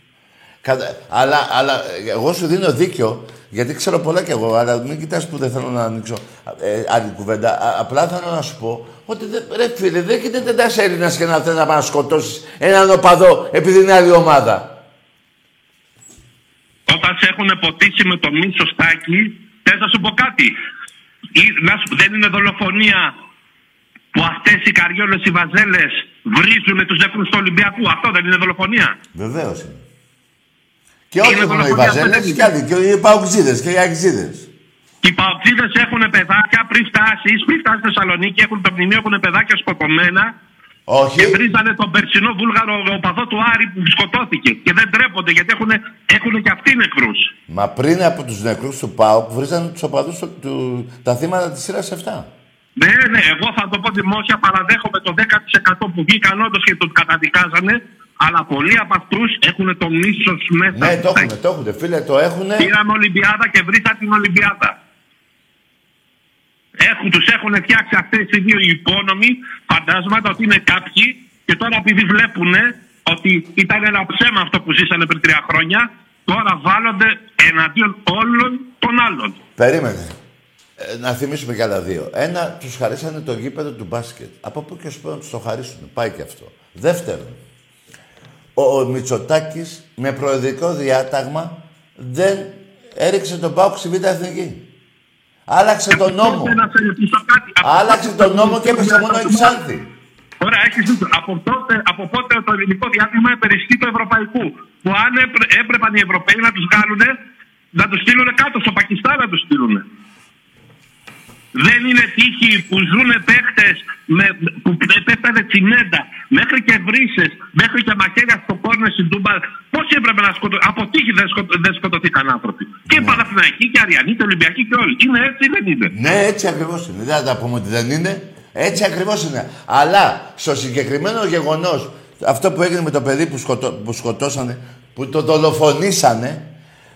Κατα... Αλλά, αλλά ε, εγώ σου δίνω δίκιο, γιατί ξέρω πολλά κι εγώ, αλλά μην κοιτάς που δεν θέλω να ανοίξω ε, άλλη κουβέντα. Α, απλά θέλω να σου πω ότι δεν, ρε φίλε, δεν γίνεται ένας Έλληνας και να θέλεις να πάει να σκοτώσεις έναν οπαδό επειδή είναι άλλη ομάδα. Όταν σε έχουν ποτίσει με το μη σωστάκι, θες να σου πω κάτι; Ή, να σου- δεν είναι δολοφονία που αυτές οι καριόλες, οι βαζέλες βρίζουν τους νεκρούς του Ολυμπιακού. Αυτό δεν είναι δολοφονία. Βεβαίως είναι. Και όχι Είναι μόνο οι δολοφονία, Βαζέλες, δεν και άλλοι, και οι Παουτζίδες και οι Αγξίδες. Και οι παοξίδες έχουν παιδάκια πριν φτάσεις, πριν φτάσεις στη Θεσσαλονίκη, έχουν το μνημείο, έχουν παιδάκια σκοτωμένα Όχι. και βρίζανε τον περσινό βούλγαρο οπαδό του Άρη που σκοτώθηκε. Και δεν τρέπονται γιατί έχουν, έχουν και αυτοί νεκρούς. Μα πριν από τους νεκρούς του ΠΑΟΚ βρίζανε τους οπαδούς του, του- τα θύματα της σειράς 7. Ναι, ναι, εγώ θα το πω δημόσια, παραδέχομαι το 10% που βγήκαν όντως και τον καταδικάζανε, αλλά πολλοί από αυτούς έχουν το μίσο μέσα. Ναι, το έχουν, το έχουν, φίλε, το έχουν. Πήραμε Ολυμπιάδα και βρήσαν την Ολυμπιάδα. Έχουν, τους έχουν φτιάξει αυτές οι δύο οι υπόνομοι φαντάσματα ότι είναι κάποιοι και τώρα επειδή βλέπουν ότι ήταν ένα ψέμα αυτό που ζήσανε πριν τρία χρόνια, τώρα βάλλονται εναντίον όλων των άλλων. Περίμενε. Ε, να θυμίσουμε κι άλλα δύο. Ένα, τους χαρίσανε το γήπεδο του μπάσκετ. Από πού και σου πω να τους το χαρίσουν. Πάει και αυτό. Δεύτερον, ο, ο Μητσοτάκης με προεδρικό διάταγμα δεν έριξε τον Πάουκ στη Β' Εθνική. Άλλαξε τον νόμο. Τότε να σε ρωτήσω κάτι. Από Άλλαξε τότε τον το νόμο και ελληνικό έπεσε μόνο η διάταγμα- Ξάνθη. Ωραία, έχεις δίκιο. Από, τότε, από πότε το ελληνικό διάστημα υπερισχύει το ευρωπαϊκού. Που αν έπρε- έπρεπαν οι Ευρωπαίοι να τους βγάλουν, να τους στείλουν κάτω, στο Πακιστάν να τους στείλουν. Δεν είναι τύχη που ζουν παίχτες που πέφτανε τσιμέντα, μέχρι και βρύσες, μέχρι και μαχαίρια στο κόρνο στην Τούμπα. Πόσοι έπρεπε να σκοτωθούν. Από τύχη δεν, σκοτω... δεν σκοτωθήκαν άνθρωποι. Και οι Παναθηναϊκοί και οι Αριανοί και οι Ολυμπιακοί και όλοι. Είναι έτσι ή δεν είναι. Ναι, έτσι ακριβώς είναι. Δεν θα τα πούμε ότι δεν είναι. Έτσι ακριβώς είναι. Αλλά στο συγκεκριμένο γεγονός, αυτό που έγινε με το παιδί που, σκοτώ, που σκοτώσανε, που το δολοφονήσανε,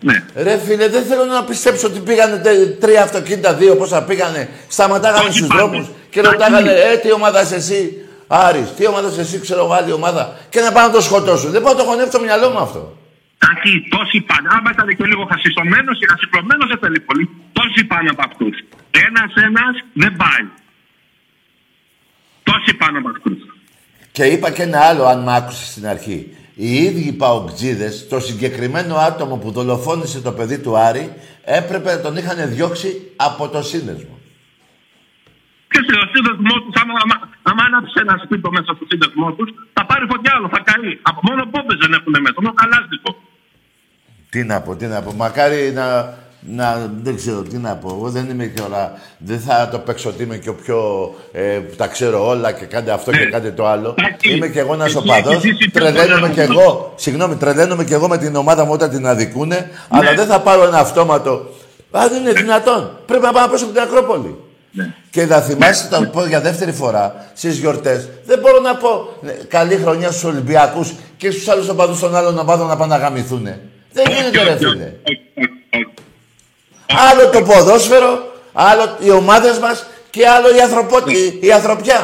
Ναι. Ρε φίλε, δεν θέλω να πιστέψω ότι πήγανε τε- τρία αυτοκίνητα, δύο πόσα πήγανε, σταματάγανε Όχι στους πάντα. δρόμους και Τάκη. ρωτάγανε, ε, τι ομάδα είσαι εσύ, Άρης, τι ομάδα είσαι εσύ, ξέρω εγώ, άλλη ομάδα. Και να πάνε να το σκοτώσουν. Δεν πάω να το χωνεύω στο μυαλό μου αυτό. Τάκη, τόσοι πάνε. Άμα ήταν και λίγο χασιστωμένος ή χασιπλωμένος, δεν θέλει πολύ. Τόσοι πάνε από αυτούς. Ένα-ένα δεν πάει. Τόσοι πάνε από αυτούς. Και είπα και ένα άλλο, αν μ' άκουσες στην αρχή. Οι ίδιοι οι παοκτζίδες, το συγκεκριμένο άτομο που δολοφόνησε το παιδί του Άρη, έπρεπε να τον είχαν διώξει από το σύνδεσμο. Ποιο είναι ο σύνδεσμό τους, άμα, άμα, άμα άναψε ένα σπίτι μέσα στο σύνδεσμό τους, θα πάρει φωτιά άλλο, θα καεί. Από μόνο πόμπες δεν έχουν μέσα, μόνο καλάστικο. Τι να πω, τι να πω. Μακάρι να, να, δεν ξέρω τι να πω. Εγώ δεν είμαι και όλα. Δεν θα το παίξω ότι είμαι και ο πιο. Ε, που τα ξέρω όλα και κάντε αυτό και Ναι. κάντε το άλλο. Εντάξει. Είμαι και εγώ ένας Εσύ οπαδός. έχεις ζήσει πιο Τρελαίνομαι πολλά. κι εγώ. Συγγνώμη, τρελαίνομαι κι εγώ με την ομάδα μου όταν την αδικούνε. Αλλά Ναι. δεν θα πάρω ένα αυτόματο. Α, δεν είναι δυνατόν. Πρέπει να πάω να πέσω από την Ακρόπολη. Ναι. Και να θυμάσαι, θα το πω για δεύτερη φορά στις γιορτές. Δεν μπορώ να πω ναι, καλή χρονιά στους Ολυμπιακούς και στους άλλους οπαδούς των άλλων ομάδων να πάνε να γαμηθούν. Δεν γίνεται, ρε όχι, φίλε. Όχι, όχι, όχι. Άλλο το ποδόσφαιρο, άλλο οι ομάδες μας και άλλο η, ανθρωπο... η, η ανθρωπιά.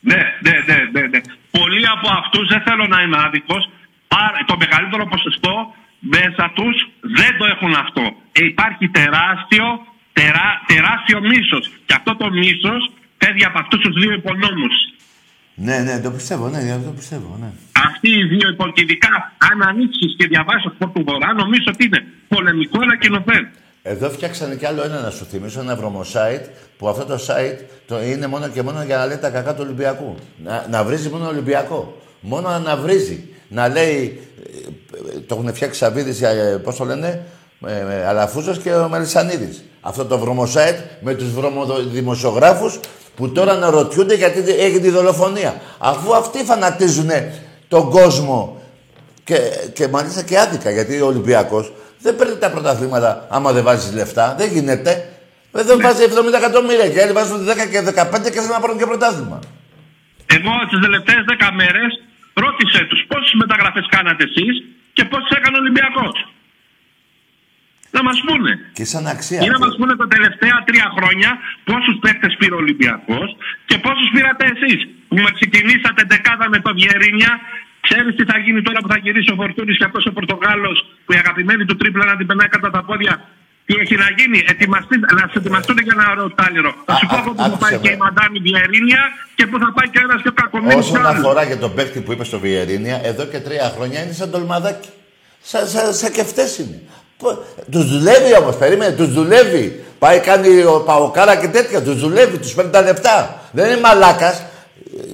Ναι, ναι, ναι, ναι, ναι. Πολλοί από αυτούς, δεν θέλω να είμαι άδικος, το μεγαλύτερο ποσοστό μέσα τους δεν το έχουν αυτό. Ε, υπάρχει τεράστιο, τερά, τεράστιο μίσος. Και αυτό το μίσος φεύγει από αυτούς τους δύο υπονόμους. Ναι, ναι, το πιστεύω, ναι, το πιστεύω, ναι. Αυτοί οι δύο υποκειδικά, αν ανοίξεις και διαβάσεις αυτό του Βορρά, νομίζω ότι είναι πολεμικό ανακοινωθέν. Εδώ φτιάξανε κι άλλο ένα να σου θυμίσω, ένα βρωμοσάιτ που αυτό το site το είναι μόνο και μόνο για να λέει τα κακά του Ολυμπιακού. Να, να βρίζει μόνο Ολυμπιακό. Μόνο να βρίζει. Να λέει. ε, Το έχουν φτιάξει Σαββίδης, ε, πώς το λένε, ε, ε, Αλαφούζος και ο Μελισανίδης. Αυτό το βρωμοσάιτ με τους βρωμοδημοσιογράφους που τώρα αναρωτιούνται γιατί έγινε τη δολοφονία. Αφού αυτοί φανατίζουν τον κόσμο και, και μάλιστα και άδικα, γιατί ο Ολυμπιακός δεν παίρνει τα πρωταθλήματα άμα δεν βάζεις λεφτά. Δεν γίνεται. Δεν βάζει 70 εκατομμύρια και άλλοι βάζουν 10 και 15 και θέλουν να πάρουν και πρωτάθλημα. Εγώ τις τελευταίες 10 μέρες ρώτησε τους πόσες μεταγραφές κάνατε εσείς και πόσε έκανε ο Ολυμπιακός. Να μας πούνε. Και σαν αξία. Ή να μας πούνε τα τελευταία τρία χρόνια πόσους παίχτε πήρε ο Ολυμπιακός και πόσους πήρατε εσείς. Που με ξεκινήσατε δεκάδα με το Βιερίνια, ξέρεις τι θα γίνει τώρα που θα γυρίσει ο Φορτούνης και αυτός ο Πορτογάλος που η αγαπημένη του τρίπλα να την περνάει κατά τα πόδια. Τι έχει να γίνει, Ετοιμαστεί, να σε ετοιμαστούν για ένα ωραίο τάλιρο. Θα σου Α, πω α, εγώ που θα άκουσε πάει με. και η Μαντάμι Βιερίνια και που θα πάει και ένας πιο κακομένο. Όσον αφορά και τον παίκτη που είπε στο Βιερίνια, εδώ και τρία χρόνια είναι σαν τολμαδάκι. Σαν, σαν, σαν κεφτές είναι. Τους δουλεύει όμως, περίμενε, τους δουλεύει. Πάει κάνει ο Παοκάρα και τέτοια, τους δουλεύει, τους παίρνει τα λεφτά. Δεν είναι μαλάκας.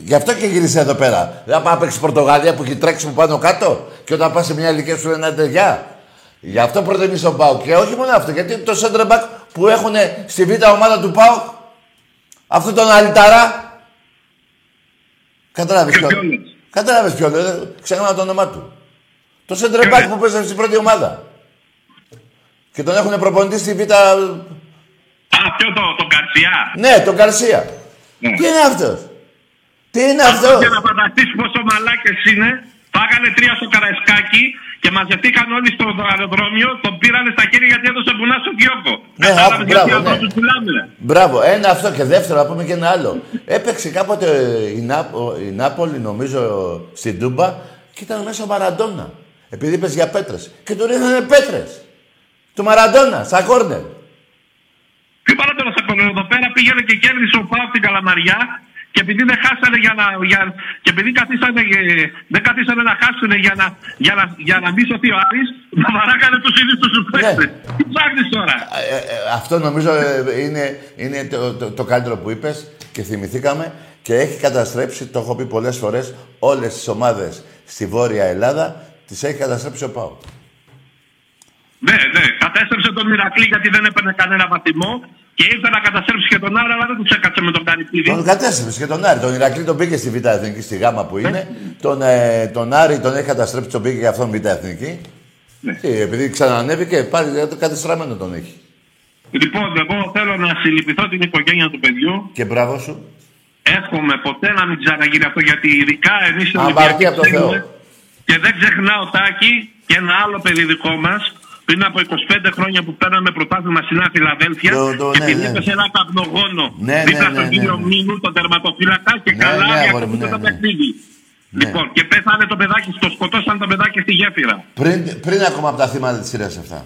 Γι' αυτό και γύρισε εδώ πέρα. Δεν θα πάει να παίξει Πορτογαλία που έχει τρέξει από πάνω κάτω. Και όταν πας σε μια ηλικία σου λένε «Άντε, γεια. Γι' αυτό προτιμήσει τον Πάοκ. Και όχι μόνο αυτό, γιατί το center back που έχουν στη β' ομάδα του Πάοκ, αυτό τον Αλιταρά. Κατάλαβε Ποιο ποιο. είναι; Κατάλαβε ποιο. δεν- Ξέχανα το όνομά του. Το center Ποιο back είναι; που παίζει στην πρώτη ομάδα. Και τον έχουν προπονητή στη β' Α, ποιο το, τον Καρσιά. Ναι, τον Καρσία. Ναι. Τι είναι αυτός; Τι είναι αυτό; Για να φανταστεί πόσο μαλάκες είναι, φάγανε τρία στο καραϊσκάκι και μαζευτήκαν όλοι στο αεροδρόμιο, τον πήρανε στα χέρια γιατί έδωσε μπουνά στο Κιόκο. Ναι, Κατάλαβες άκου, γιατί μπράβο, αυτό ναι. τους πουλάμε. Μπράβο, ένα αυτό και δεύτερο, να πούμε και ένα άλλο. Έπαιξε κάποτε η, Νάπο, η Νάπολη, νομίζω, στην Τούμπα και ήταν μέσα ο Μαραντόνα. Επειδή είπες για πέτρες. Και του ρίχνανε πέτρες. Του Μαραντόνα, στα κόρνερ. Πιο παράδειγμα στα κονέ εδώ πέρα πήγαινε και κέρδισε ο Πάο την Καλαμαριά και επειδή δεν χάσανε για να. Για, και επειδή καθίσανε, ε, δεν καθίσανε να χάσουν για να, για να, για να μπει σωθεί ο Άρης, να βαράκανε τους ίδιους τους παίχτε. Τι ψάχνεις τώρα; Ε, ε, αυτό νομίζω ε, είναι, είναι το, το, το καλύτερο που είπες και θυμηθήκαμε και έχει καταστρέψει, το έχω πει πολλές φορές, όλες τις ομάδες στη Βόρεια Ελλάδα τις έχει καταστρέψει ο ΠΑΟ. Ναι, ναι. Κατέστρεψε τον Ηρακλή γιατί δεν έπαιρνε κανένα βαθμό και ήρθε να καταστρέψει και τον Άρα, αλλά δεν τους έκατσε με τον Καρυπίδη. Τον κατέστρεψε και τον Άρη. Τον Ηρακλή τον πήγε στη Β' Εθνική, στη Γάμα που είναι. τον, ε, τον Άρη τον έχει καταστρέψει, τον πήγε και αυτόν Β' Εθνική. Ναι. Και επειδή ξανανέβηκε, πάλι ε, κατεστραμμένο τον έχει. Λοιπόν, εγώ θέλω να συλληπιθώ την οικογένεια του παιδιού. Και μπράβο σου. Εύχομαι ποτέ να μην ξαναγίνει αυτό γιατί ειδικά εμείς οι Αμαρτία από το ξέρουμε. Θεό. Και δεν ξεχνάω Τάκη και ένα άλλο παιδί δικό μας πριν από 25 χρόνια που παίρναμε πρωτάθλημα στην Νέα Φιλαδέλφια Το- το- και ναι, επειδή ναι. έπεσε ένα καπνογόνο Ναι, δίπλα ναι, στον ναι, κύριο ναι, ναι. Μίνου, τον τερματοφύλακα και Ναι, καλά ναι, αγόρι μου, διακόπησε ναι, το ναι. παιχνίδι. Ναι. Λοιπόν, και πέθανε το παιδάκι, το σκοτώσαν το παιδάκι στη γέφυρα. Πριν, πριν ακόμα από τα θύματα της σειράς αυτά.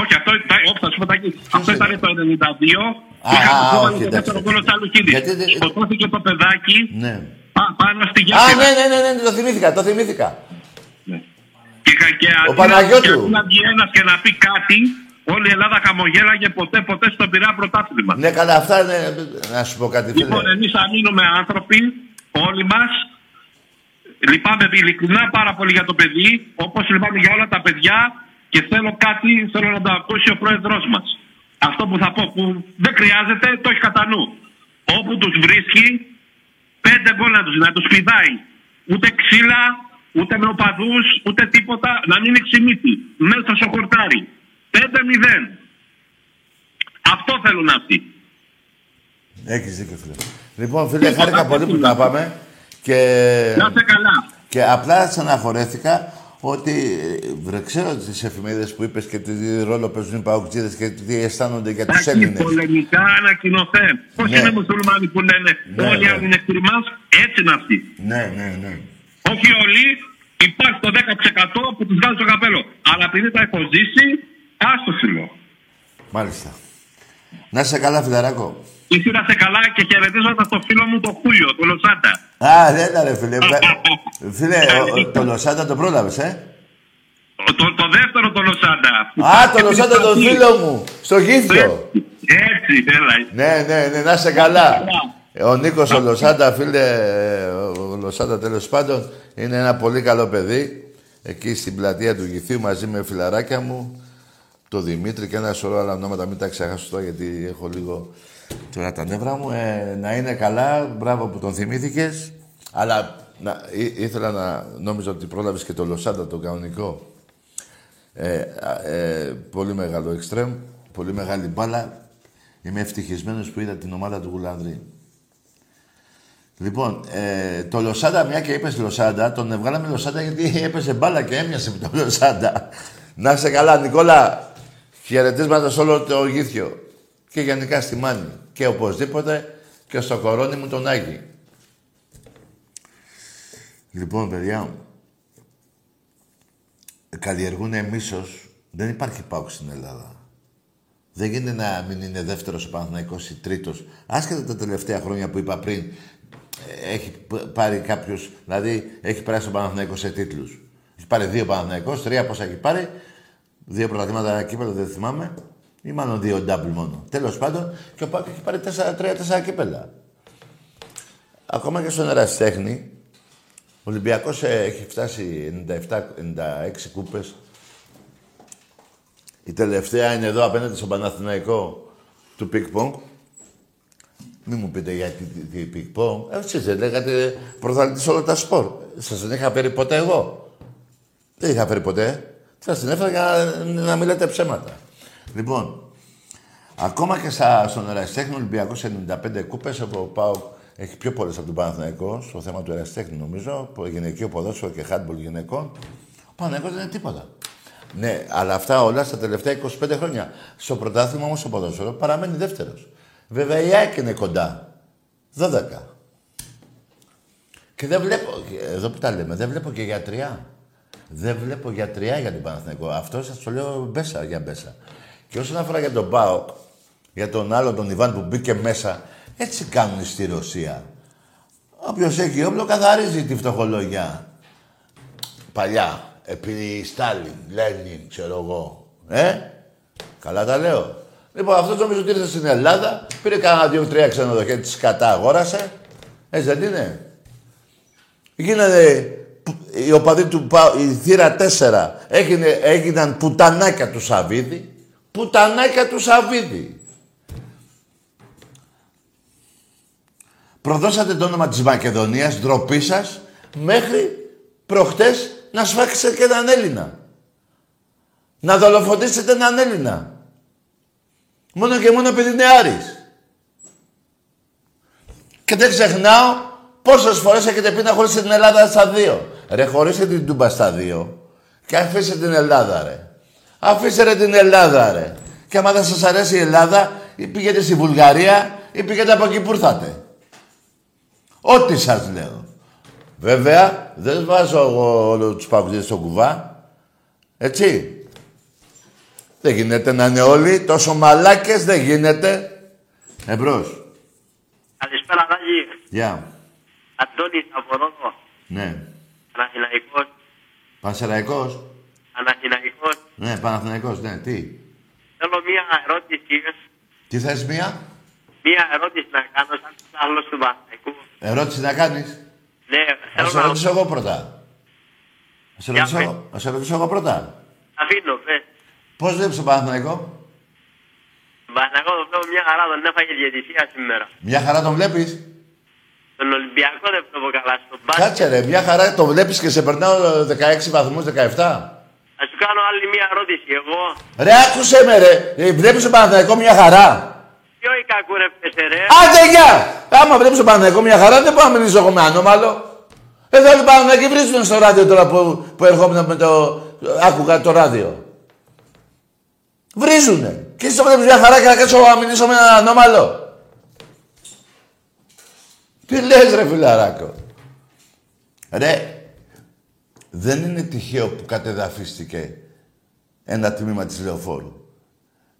Όχι, αυτό ήταν, όχι, θα σου πω Τάκη, αυτό είναι; ήταν το 92. Α, Είχαμε α, βάλει όχι, το εντάξει. δεύτερο γκολ ο Τσαλουκίδης. Γιατί δεν- Σκοτώθηκε το παιδάκι Ναι. Πά- πάνω στη Α, Γέφυρα. ναι, ναι, ναι, ναι, το θυμήθηκα, το θυμήθηκα. Και, κα- και Ο αντί να- Παναγιώτου. και αντί να βγει ένας και να πει κάτι, όλη η Ελλάδα χαμογέλαγε ποτέ, ποτέ στο πειρά πρωτάθλημα. Ναι, καλά, αυτά είναι. Να σου πω κάτι, φίλε. Λοιπόν, εμείς θα μείνουμε άνθρωποι, όλοι μας. Λυπάμαι ειλικρινά πάρα πολύ για το παιδί, όπως λυπάμαι για όλα τα παιδιά και θέλω κάτι, θέλω να το ακούσει ο πρόεδρός μας. Αυτό που θα πω, που δεν χρειάζεται, το έχει κατά νου. Όπου τους βρίσκει, πέντε γκολ να τους να τους πηδάει. Ούτε ξύλα, ούτε με οπαδούς, ούτε τίποτα, να μην είναι ξημίτη. Μέσα στο χορτάρι. 5-0. Αυτό θέλουν αυτοί. Έχεις δίκιο, φίλε. Λοιπόν, φίλε, χάρηκα πολύ που τα πάμε. Και, Να είστε καλά. και απλά στεναχωρέθηκα ότι ε, βρε, ξέρω τις εφημερίδες που είπες και τι ρόλο παίζουν οι παοκτζίδες και τι αισθάνονται για τους Εντάξει, Έλληνες. πολεμικά ανακοινωθέν. Πώς Ναι. είναι οι μουσουλμάνοι που λένε Ναι, όλοι οι ναι. άλλοι είναι εχθροί μας, έτσι είναι αυτοί. Ναι, ναι, ναι. Όχι όλοι, υπάρχει το 10% που τους βγάζει το καπέλο. Αλλά επειδή τα έχω ζήσει, άστο σου Μάλιστα. Να είσαι καλά, φιλαράκο. Εσύ να σε καλά και χαιρετίζοντα το φίλο μου το Χούλιο, το Λοσάντα. Α, δεν ήταν, ρε, φίλε. Μπε- φίλε, ο- ο- το Λοσάντα το πρόλαβες, ε; Το, το, το δεύτερο το Λοσάντα. Α, το Λοσάντα τον φίλο μου. Στο γήθιο. Έτσι, έλα. Ναι, ναι, ναι, να είσαι καλά. Ο Νίκος ο Λοσάντα, φίλε, ο Λοσάντα τέλος πάντων, είναι ένα πολύ καλό παιδί. Εκεί στην πλατεία του Γηθίου μαζί με φιλαράκια μου, το Δημήτρη και ένα σωρό άλλα ονόματα. Μην τα ξεχάσω τώρα γιατί έχω λίγο τώρα τα νεύρα μου. Ε, να είναι καλά, μπράβο που τον θυμήθηκες. Αλλά να, ή- ήθελα να νόμιζα ότι πρόλαβες και το Λοσάντα, το κανονικό. Ε, α, ε, πολύ μεγάλο εξτρέμ, πολύ μεγάλη μπάλα. Είμαι ευτυχισμένος που είδα την ομάδα του Γουλανδρή. Λοιπόν, ε, το Λοσάντα, μια και είπες Λοσάντα, τον βγάλαμε Λοσάντα γιατί έπεσε μπάλα και έμοιασε με τον Λοσάντα. Να είσαι καλά, Νικόλα. Χαιρετίσματα σε όλο το γήθιο. Και γενικά στη Μάνη. Και οπωσδήποτε και στο κορώνι μου τον Άγη. Λοιπόν, παιδιά, καλλιεργούν μίσος. Δεν υπάρχει πάουξ στην Ελλάδα. Δεν γίνεται να μην είναι δεύτερος ο Παναθηναϊκός ή τρίτος. Άσχετα τα τελευταία χρόνια που είπα πριν, ε, έχει π- πάρει κάποιος, δηλαδή έχει περάσει ο Παναθηναϊκός σε τίτλους. Έχει πάρει δύο Παναθηναϊκός, τρία πόσα έχει πάρει, δύο πρωταθλήματα κύπελα δεν θυμάμαι, ή μάλλον δύο double μόνο. Τέλος πάντων, και ο Πάκ έχει πάρει τέσσερα, τρία-τέσσερα κύπελα. Ακόμα και στον Ερασιτέχνη, ο Ολυμπιακός ε, έχει φτάσει 97-96 κούπες. Η τελευταία είναι εδώ απέναντι στον Παναθηναϊκό του Πινγκ Πονγκ. Μη μου πείτε γιατί τι, τι Πινγκ Πονγκ. Ε, Εσείς δεν λέγατε πρωταθλητής όλα τα σπορ. Σας δεν είχα φέρει ποτέ εγώ. Δεν είχα φέρει ποτέ. Σας την έφερα για να, να μιλάτε ψέματα. Λοιπόν, ακόμα και στα, στον Ερασιτέχνη Ολυμπιακός 95 κούπες, όπου ο ΠΑΟΚ έχει πιο πολλές από τον Παναθηναϊκό, στο θέμα του Ερασιτέχνη νομίζω, που γυναικείο ποδόσφαιρο και χάντμπολ γυναικών. Ο Παναθηναϊκός δεν είναι τίποτα. Ναι, αλλά αυτά όλα στα τελευταία 25 χρόνια. Στο πρωτάθλημα όμως το ποδόσφαιρο παραμένει δεύτερος. Βέβαια η ΑΕΚ είναι κοντά. 12. Και δεν βλέπω, εδώ που τα λέμε, δεν βλέπω και γιατριά. Δεν βλέπω γιατριά για τον Παναθηναϊκό. Αυτό σας το λέω μπέσα για μπέσα. Και όσον αφορά για τον ΠΑΟΚ, για τον άλλο τον Ιβάν που μπήκε μέσα, έτσι κάνουν στη Ρωσία. Όποιος έχει όπλο καθαρίζει τη φτωχολογιά. Παλιά. Επί Στάλιν, Λένιν, ξέρω εγώ. Ε, καλά τα λέω. Λοιπόν, αυτός νομίζω ότι ήρθε στην Ελλάδα, πήρε κανένα δύο-τρία ξενοδοχεία, τη κατά αγόρασε. Έτσι δεν είναι; Γίνανε που- οι οπαδοί του ΠΑΟ, η θύρα 4, έγινε, έγιναν πουτανάκια του Σαββίδη. Πουτανάκια του Σαββίδη. Προδώσατε το όνομα της Μακεδονίας, ντροπή σας, μέχρι προχτές να σφάξετε και έναν Έλληνα. Να δολοφονήσετε έναν Έλληνα. Μόνο και μόνο επειδή είναι Άρης. Και δεν ξεχνάω πόσες φορές έχετε πει να χωρίσετε την Ελλάδα στα δύο. Ρε, χωρίστε την Τούμπα στα δύο. Και αφήστε την Ελλάδα, ρε. Αφήστε ρε την Ελλάδα, ρε. Και άμα δεν σας αρέσει η Ελλάδα, ή πήγαινε στη Βουλγαρία, ή πήγαινε από εκεί που ήρθατε. Ό,τι σας λέω. Βέβαια, δεν βάζω εγώ όλους τους παγκοσμίους στο κουβά. Έτσι. Δεν γίνεται να είναι όλοι τόσο μαλάκες, δεν γίνεται. Εμπρός. Καλησπέρα, Δάκη. Γεια. Αντώνης από Ρόδο. Ναι. Παναθηναϊκός. Πανσεραϊκός. Παναθηναϊκός. Ναι, Παναθηναϊκός, ναι. Τι; Θέλω μία ερώτηση. Τι θες μία; Μία ερώτηση να κάνω σαν τους άλλους του Παναθηναϊκού. Ερώτηση να κάνεις. Ναι, Να θέλω σε να... ρωτήσω εγώ πρώτα. Να σε Για ρωτήσω, πες. εγώ- να σε ρωτήσω εγώ πρώτα. Αφήνω, πες. Πώς βλέπεις τον Παναθηναϊκό; Τον Παναθηναϊκό τον βλέπω μια χαρά, τον έφαγε διαιτησία σήμερα. Μια χαρά τον βλέπεις; Τον Ολυμπιακό δεν βλέπω καλά. Στον μπάσκετ. Κάτσε ρε, μια χαρά τον βλέπεις και σε περνάω 16 βαθμούς, 17. Να σου κάνω άλλη μια ερώτηση. Εγώ, Ρε, άκουσε με ρε. Ε, Βλέπεις τον Παναθηναϊκό μια χαρά; ποιο η κακούρευτεσαι ρε. Άντε, γεια! Άμα βλέπεις τον Παναθηναϊκό μια χαρά, δεν πάω να μιλήσω εγώ με ανώμαλο. Εδώ όλοι πάνε και βρίσκουν στο ράδιο τώρα που, που ερχόμουν με το... Άκουγα το ράδιο. Βρίζουνε. Και εσύ το βλέπεις μια χαρά και να κάτσω να μιλήσω με έναν ανώμαλο. Τι λες ρε φιλαράκο. Ρε, δεν είναι τυχαίο που κατεδαφίστηκε ένα τμήμα της λεωφόρου.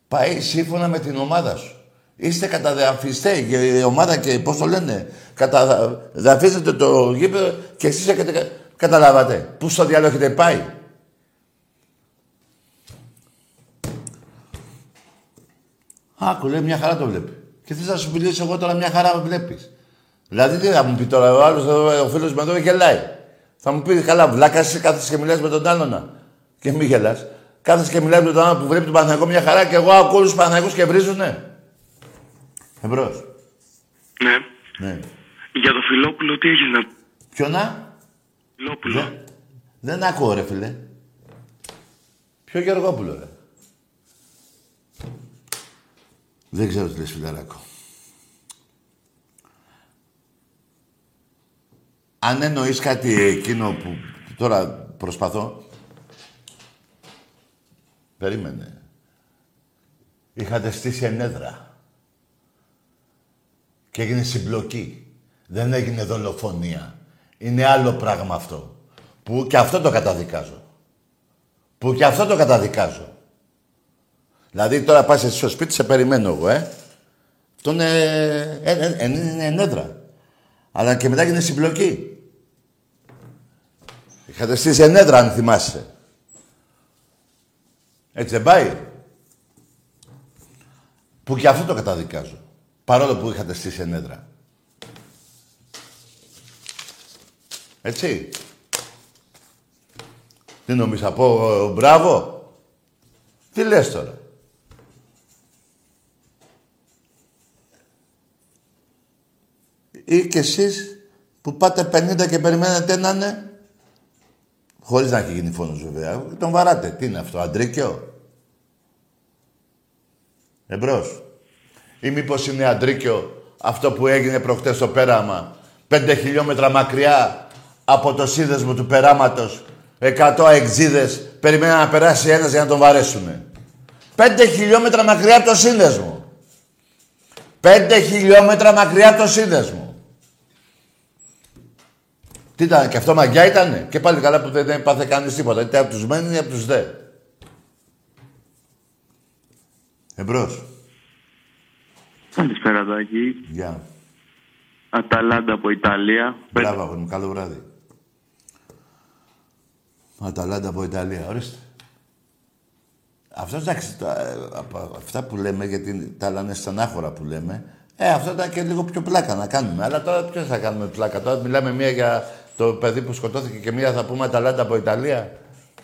Πάει σύμφωνα με την ομάδα σου. Είστε καταδαφιστέ και η ομάδα και πώς το λένε, καταδαφίζετε το γήπεδο και εσείς έχετε, κα- καταλάβατε. Πού στο διάλογο έχετε πάει; Άκου, λέει, μια χαρά το βλέπει. Και θες να σου μιλήσω εγώ τώρα μια χαρά βλέπεις. Δηλαδή τι θα μου πει τώρα, ο άλλος, εδώ, ο φίλος με εδώ γελάει. Θα μου πει, καλά, βλάκα, εσύ κάθεσαι και μιλάς με τον άλλον. να. Και μη γελάς. Κάθεσαι και μιλάς με τον άλλον που βλέπει τον Παναθηναϊκό μια χαρά και εγώ ακούω όλους τους Παναθηναϊκούς και βρίζουνε. Εμπρός. Ναι. Ναι. Για το Φιλόπουλο τι έχεις να πει. Ποιο να. Φιλόπουλο. Δεν, δεν ακούω ρε φίλε. Ποιο Γεωργόπουλο ρε. Δεν ξέρω τι λες φιλαράκο. Αν εννοείς κάτι εκείνο που τώρα προσπαθώ. Περίμενε. Είχατε στήσει ενέδρα. Και έγινε συμπλοκή. Δεν έγινε δολοφονία. Είναι άλλο πράγμα αυτό. Που και αυτό το καταδικάζω. Που και αυτό το καταδικάζω. Δηλαδή τώρα πας εσύ στο σπίτι, σε περιμένω εγώ, ε. Αυτό είναι, ε, ε, ε, είναι ενέδρα. Αλλά και μετά έγινε συμπλοκή. Είχατε στήσει ενέδρα, αν θυμάσαι. Έτσι δεν πάει. Που και αυτό το καταδικάζω. Παρόλο που είχατε στήσει ενέδρα. Έτσι. Τι νομίζεις, θα πω ε, μπράβο. Τι λες τώρα. Ή κι εσείς που πάτε 50 και περιμένετε να είναι; Χωρίς να έχει γίνει φόνος βέβαια. Τον βαράτε. Τι είναι αυτό, αντρίκιο; Εμπρός. Ή μήπως είναι αντρίκιο αυτό που έγινε προχτές στο πέραμα; Πέντε χιλιόμετρα μακριά από το σύνδεσμο του περάματος. Εκατό αεξίδες περιμέναν να περάσει ένας για να τον βαρέσουνε. Πέντε χιλιόμετρα μακριά από το σύνδεσμο. Πέντε χιλιόμετρα μακριά από το σύνδεσμο. Τι ήταν, και αυτό μαγιά ήτανε; Και πάλι καλά που δεν έπαθε κανείς τίποτα. Είτε από τους μεν είτε από τους δε. Εμπρός. Καλησπέρα Τάκη. Γεια. Αταλάντα από Ιταλία. Μπράβο, αγόρι μου. Καλό βράδυ. Αταλάντα από Ιταλία. Ορίστε. Αυτός εντάξει, τα, ε, από αυτά που λέμε, γιατί τα άλλα είναι στενάχωρα που λέμε, ε, αυτό ήταν και λίγο πιο πλάκα να κάνουμε. Αλλά τώρα ποιος θα κάνουμε πλάκα; Τώρα μιλάμε μία για το παιδί που σκοτώθηκε και μία θα πούμε Αταλάντα από Ιταλία.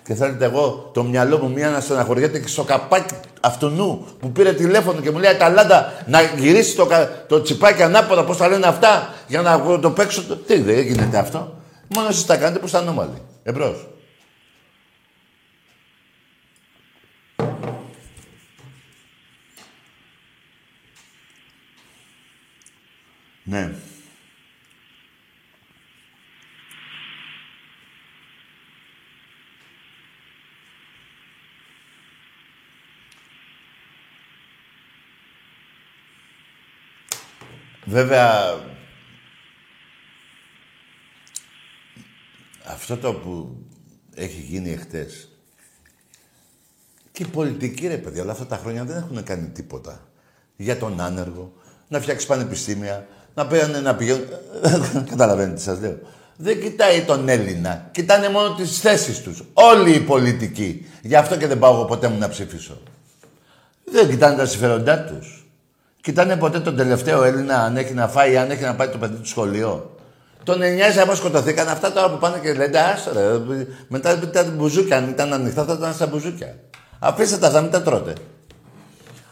Και θέλετε εγώ το μυαλό μου μία να στεναχωριέται και στο καπάκι αυτού νου που πήρε τηλέφωνο και μου λέει Αταλάντα να γυρίσει το, κα- το τσιπάκι ανάποδα, πώς τα λένε αυτά, για να το παίξω. Το... Τι δεν γίνεται αυτό; Μόνο εσείς τα κάνετε που είστε ανώμαλοι. Εμπρός. Ναι. Βέβαια, αυτό το που έχει γίνει εχθές και οι πολιτικοί ρε παιδιά, όλα αυτά τα χρόνια δεν έχουν κάνει τίποτα. Για τον άνεργο, να φτιάξει πανεπιστήμια, να πηγαίνουν να πηγαίνουν. Καταλαβαίνετε τι σας λέω. Δεν κοιτάει τον Έλληνα. Κοιτάνε μόνο τις θέσεις τους. Όλοι οι πολιτικοί. Γι' αυτό και δεν πάω εγώ ποτέ μου να ψηφίσω. Δεν κοιτάνε τα συμφέροντά τους. Κοιτάνε ποτέ τον τελευταίο Έλληνα αν έχει να φάει, αν έχει να πάει το παιδί του σχολείο. Τον εννοιάζει άμα σκοτωθήκαν αυτά τώρα που πάνε και λένε άστο ρε. Μετά ήταν μπουζούκια. Αν ήταν ανοιχτά θα ήταν στα μπουζούκια. Αφήστε τα, θα μην τα τρώτε.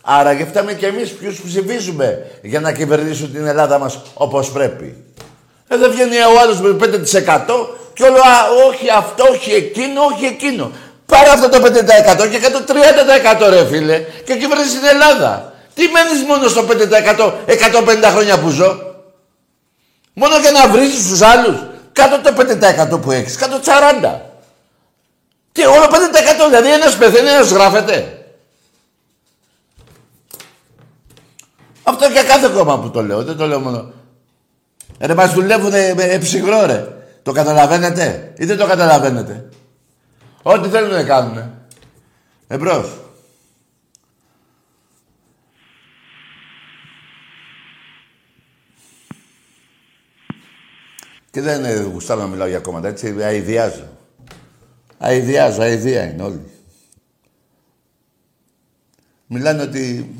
Άρα και φτάμε κι εμείς ποιους ψηφίζουμε για να κυβερνήσουν την Ελλάδα μας όπως πρέπει. Ε, δεν βγαίνει ο άλλος με 5% και όλο, α, όχι αυτό, όχι εκείνο, όχι εκείνο. Πάρε αυτό το 5% και κάτω 30% ρε φίλε και κυβερνήσει την Ελλάδα. Τι μένεις μόνο στο 5% 150 χρόνια που ζω; Μόνο για να βρίζεις τους άλλους. Κάτω το 5% που έχεις, κάτω 40%. Και όλο 5% δηλαδή ένας πεθαίνει, ένας γράφεται. Αυτό και κάθε κόμμα που το λέω, δεν το λέω μόνο. Ρε μας δουλεύουνε με ψυχρό ρε. Το καταλαβαίνετε ή δεν το καταλαβαίνετε; Ό,τι θέλουν να κάνουν. Εμπρός. Και δεν γουστάρω να μιλάω για κόμματα, έτσι, αηδιάζω. Αηδιάζω, αηδία είναι όλοι. Μιλάνε ότι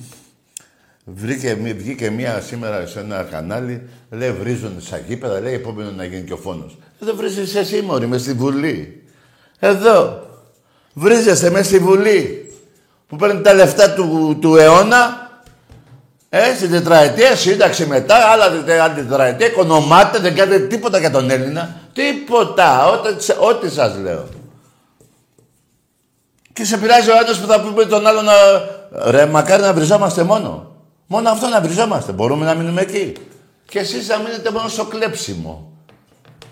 Βρήκε, βγήκε μία σήμερα σε ένα κανάλι, λέει βρίζουν στα γήπεδα, λέει επόμενο να γίνει και ο φόνος. Εδώ βρίζεσαι εσύ μωρή, μες στη Βουλή. Εδώ. Βρίζεσαι μες στη Βουλή. Που παίρνει τα λεφτά του, του αιώνα. Ε, στην τετραετία, σύνταξη μετά, άλλα άλλη τετραετία, οικονομάτε, δεν κάνετε τίποτα για τον Έλληνα. Τίποτα, ό,τι, ό,τι σας λέω. Και σε πειράζει ο άντρας που θα πούμε τον άλλο να... Ρε, μακάρι να βριζόμαστε μόνο. Μόνο αυτό να βριζόμαστε. Μπορούμε να μείνουμε εκεί. Και εσείς να μείνετε μόνο στο κλέψιμο.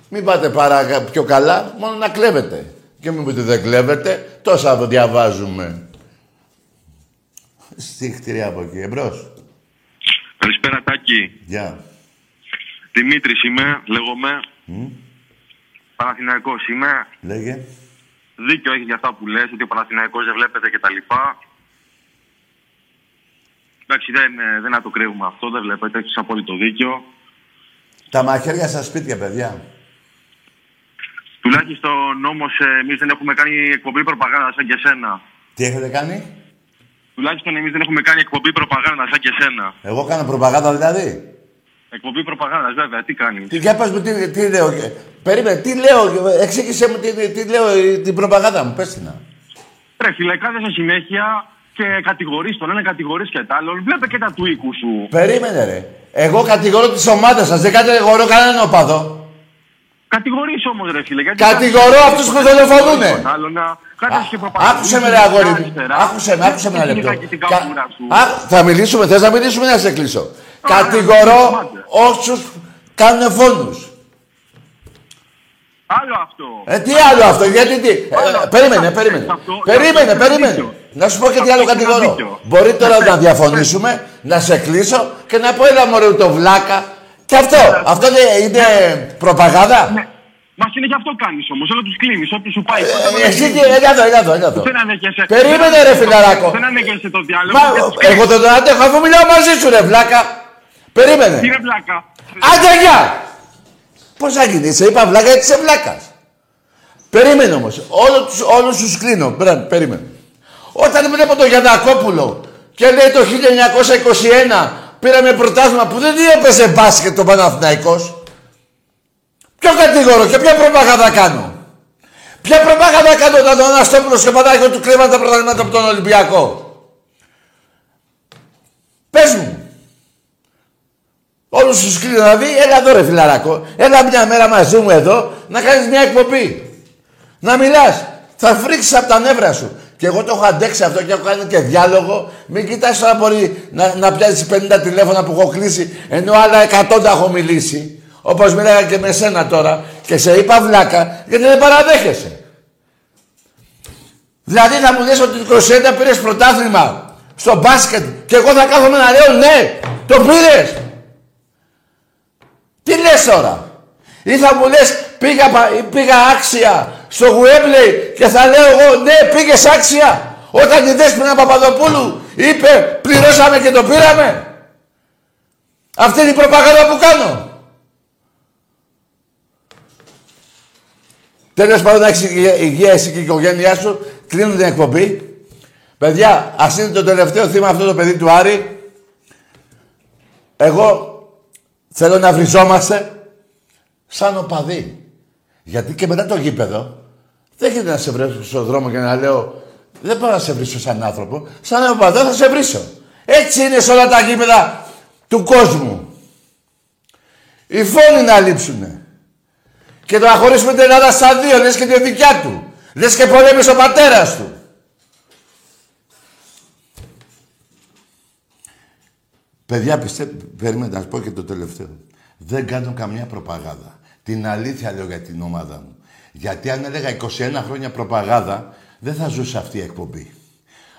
Μην πάτε παρά πιο καλά, μόνο να κλέβετε. Και μην πείτε δεν κλέβετε, τόσα το διαβάζουμε. Στη από εκεί, εμπρός. Καλησπέρα Τάκη. Γεια. Yeah. Δημήτρης είμαι, λέγομαι. Mm. Παναθηναϊκός είμαι. Λέγε. Δίκιο έχεις για αυτά που λες, ότι ο Παναθηναϊκός δεν βλέπετε κτλ. Εντάξει, δεν, ε, δεν να το κρύβουμε αυτό, δεν βλέπετε, έχεις απόλυτο δίκιο. Τα μαχαίρια στα σπίτια, παιδιά. Τουλάχιστον όμως εμείς δεν έχουμε κάνει εκπομπή προπαγάνδας σαν και σένα. Τι έχετε κάνει; Τουλάχιστον εμείς δεν έχουμε κάνει εκπομπή προπαγάνδα σαν και σένα. Εγώ κάνω προπαγάνδα δηλαδή. Εκπομπή προπαγάνδας, βέβαια, τι κάνεις. Τι, για πες μου, τι, τι λέω. Περίμενε, τι λέω, εξήγησέ μου τι, τι λέω την προπαγάνδα μου, πες την να. Ρε φίλε, συνέχεια και κατηγορείς τον ένα, κατηγορείς και τα άλλο. Βλέπε και τα του οίκου σου. Περίμενε, ρε. Εγώ κατηγορώ τη ομάδα σας, δεν κατηγορώ κανέναν οπαδό. Κατηγορείς όμως, ρε φίλε. Γιατί κατηγορώ αυτούς που δολοφονούνε. Άκουσε με, ρε αγόρι μου. Άκουσε με, άκουσε με ένα λεπτό. Θα μιλήσουμε, θες να μιλήσουμε να σε κλείσω; Κατηγορώ όσους κάνουν φόνους. Άλλο αυτό. Ε, τι άλλο αυτό, γιατί τι. Ε, περίμενε, περίμενε. Περίμενε, περίμενε. Να σου πω και τι άλλο κατηγορώ. Μπορεί τώρα να διαφωνήσουμε, να σε κλείσω και να πω ένα μωρέ το βλάκα. Και αυτό, αυτό είναι προπαγάνδα; Ναι. Μας είναι γι' αυτό κάνεις όμως. Όλο τους κλείνεις, ό,τι σου πάει. Ε, εσύ και έλα εδώ, έλα εδώ. Έλα εδώ. Περίμενε, ρε φιλαράκο. Δεν ανέχεσαι το διάλογο. Εγώ τον αντέχω αφού μιλάω μαζί σου, ρε βλάκα. Περίμενε. Τι ρε βλάκα; Άντε, γεια. Πώς θα γίνει, σε είπα βλάκα γιατί είσαι βλάκας. Περίμενε όμως. Όλους του κλείνω. Περίμενε. Όταν βλέπω τον Γιανακόπουλο και λέει το 1921 πήραμε πρωτάθλημα που δεν έπαιζε μπάσκετ το Παναθηναϊκός. Ποιο κατηγορώ και ποια προπαγάνδα κάνω; Ποια προπαγάνδα κάνω όταν ο Αναστόπουλος και ο του κλέβαν τα πρωταθλήματα από τον Ολυμπιακό; Πες μου. Όλους τους κλείνω να δει, έλα εδώ ρε φιλαράκο. Έλα μια μέρα μαζί μου εδώ να κάνεις μια εκπομπή. Να μιλάς. Θα φρίξεις από τα νεύρα σου. Και εγώ το έχω αντέξει αυτό και έχω κάνει και διάλογο. Μην κοιτάς τώρα μπορεί να, να πιάσεις 50 τηλέφωνα που έχω κλείσει, ενώ άλλα 100 τα έχω μιλήσει. Όπως μιλάγα και με σένα τώρα και σε είπα βλάκα, γιατί δεν παραδέχεσαι. Δηλαδή θα μου λες ότι το 21 πήρες πρωτάθλημα στο μπάσκετ και εγώ θα κάθομαι να λέω ναι, το πήρες. Τι λες τώρα; Ή θα μου λες πήγα, πήγα άξια στο Γουέμπλεϊ και θα λέω εγώ ναι πήγες άξια όταν η Δέσποινα Παπαδοπούλου είπε πληρώσαμε και το πήραμε. Αυτή είναι η προπαγάνδα που κάνω. Τέλος πάντων, να έχεις υγεία εσύ και η οικογένειά σου. Κλείνουν την εκπομπή. Παιδιά, ας είναι το τελευταίο θύμα αυτό το παιδί του Άρη. Εγώ θέλω να βριζόμαστε σαν οπαδί. Γιατί και μετά το γήπεδο δεν γίνεται να σε βρέσω στον δρόμο και να λέω δεν πάω να σε βρίσω σαν άνθρωπο. Σαν οπαδό θα σε βρίσω. Έτσι είναι σε όλα τα γήπεδα του κόσμου. Οι φόνοι να λείψουνε. Και το να χωρίσουμε την Ελλάδα στα δύο, λες και τη δικιά του. Λες και πολέμησε ο πατέρας του. Παιδιά, πιστεύω, περίμενε να πω και το τελευταίο. Δεν κάνω καμιά προπαγάνδα. Την αλήθεια λέω για την ομάδα μου. Γιατί αν έλεγα 21 χρόνια προπαγάνδα, δεν θα ζούσε αυτή η εκπομπή.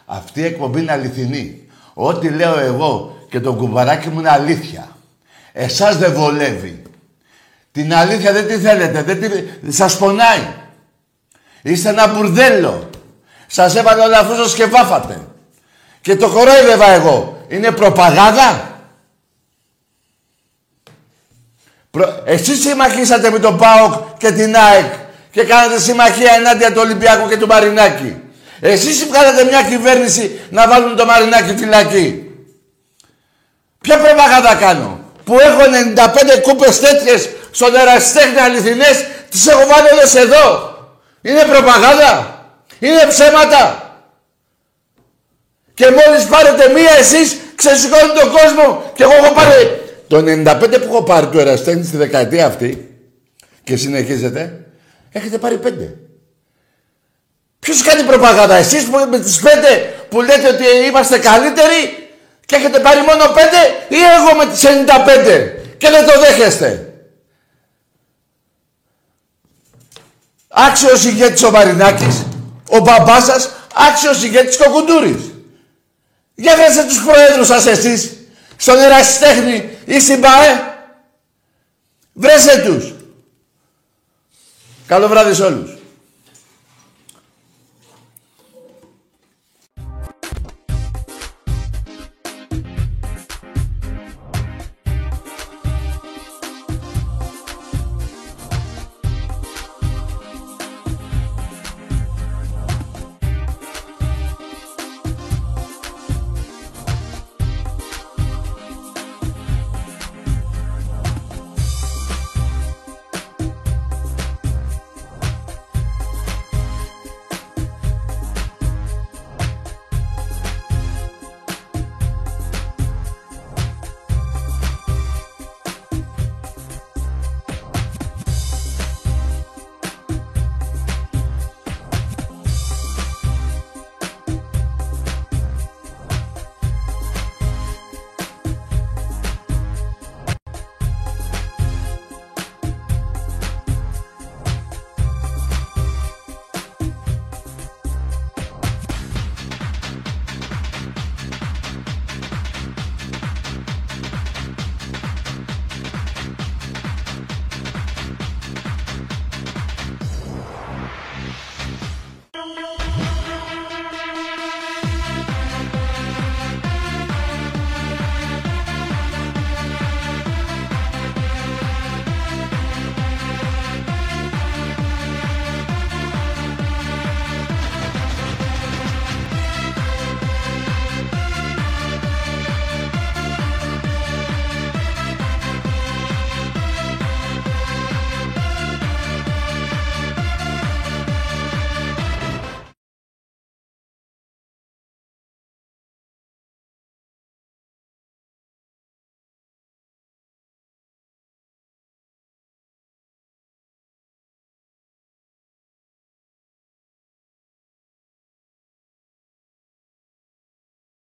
Αυτή η εκπομπή είναι αληθινή. Ό,τι λέω εγώ και το κουμπαράκι μου είναι αλήθεια. Εσάς δεν βολεύει. Την αλήθεια δεν τη θέλετε, δεν τη... σας πονάει. Είστε ένα μπουρδέλο. Σας έβαλε όλα αυτούς και βάφατε. Και το κορόιδευα εγώ. Είναι προπαγάνδα. Προ... Εσείς συμμαχίσατε με τον ΠΑΟΚ και την ΑΕΚ και κάνατε συμμαχία ενάντια του Ολυμπιακού και του Μαρινάκη. Εσείς βγάλατε μια κυβέρνηση να βάλουν το Μαρινάκη φυλακή. Ποια προπαγάνδα κάνω. Που έχω 95 κούπες τέτοιες στον εραστέχνη αληθινές, τις έχω βάλει όλες εδώ. Είναι προπαγάνδα. Είναι ψέματα. Και μόλις πάρετε μία εσείς, ξεσηκώνει τον κόσμο. Και εγώ έχω πάρει... Το 95 που έχω πάρει του εραστέχνη στη δεκαετία αυτή και συνεχίζετε, έχετε πάρει πέντε. Ποιος κάνει προπαγάνδα, εσείς που με τις πέντε που λέτε ότι είμαστε καλύτεροι και έχετε πάρει μόνο πέντε ή εγώ με τις 95 και δεν το δέχεστε. Άξιος ηγέτης ο Μαρινάκης, ο μπαμπάς σας, άξιος ηγέτης ο Κουντούρης. Για βρέστε τους προέδρους σας εσείς, στον Ερασιτέχνη ή στην ΠΑΕ. Βρέστε τους. Καλό βράδυ σε όλους.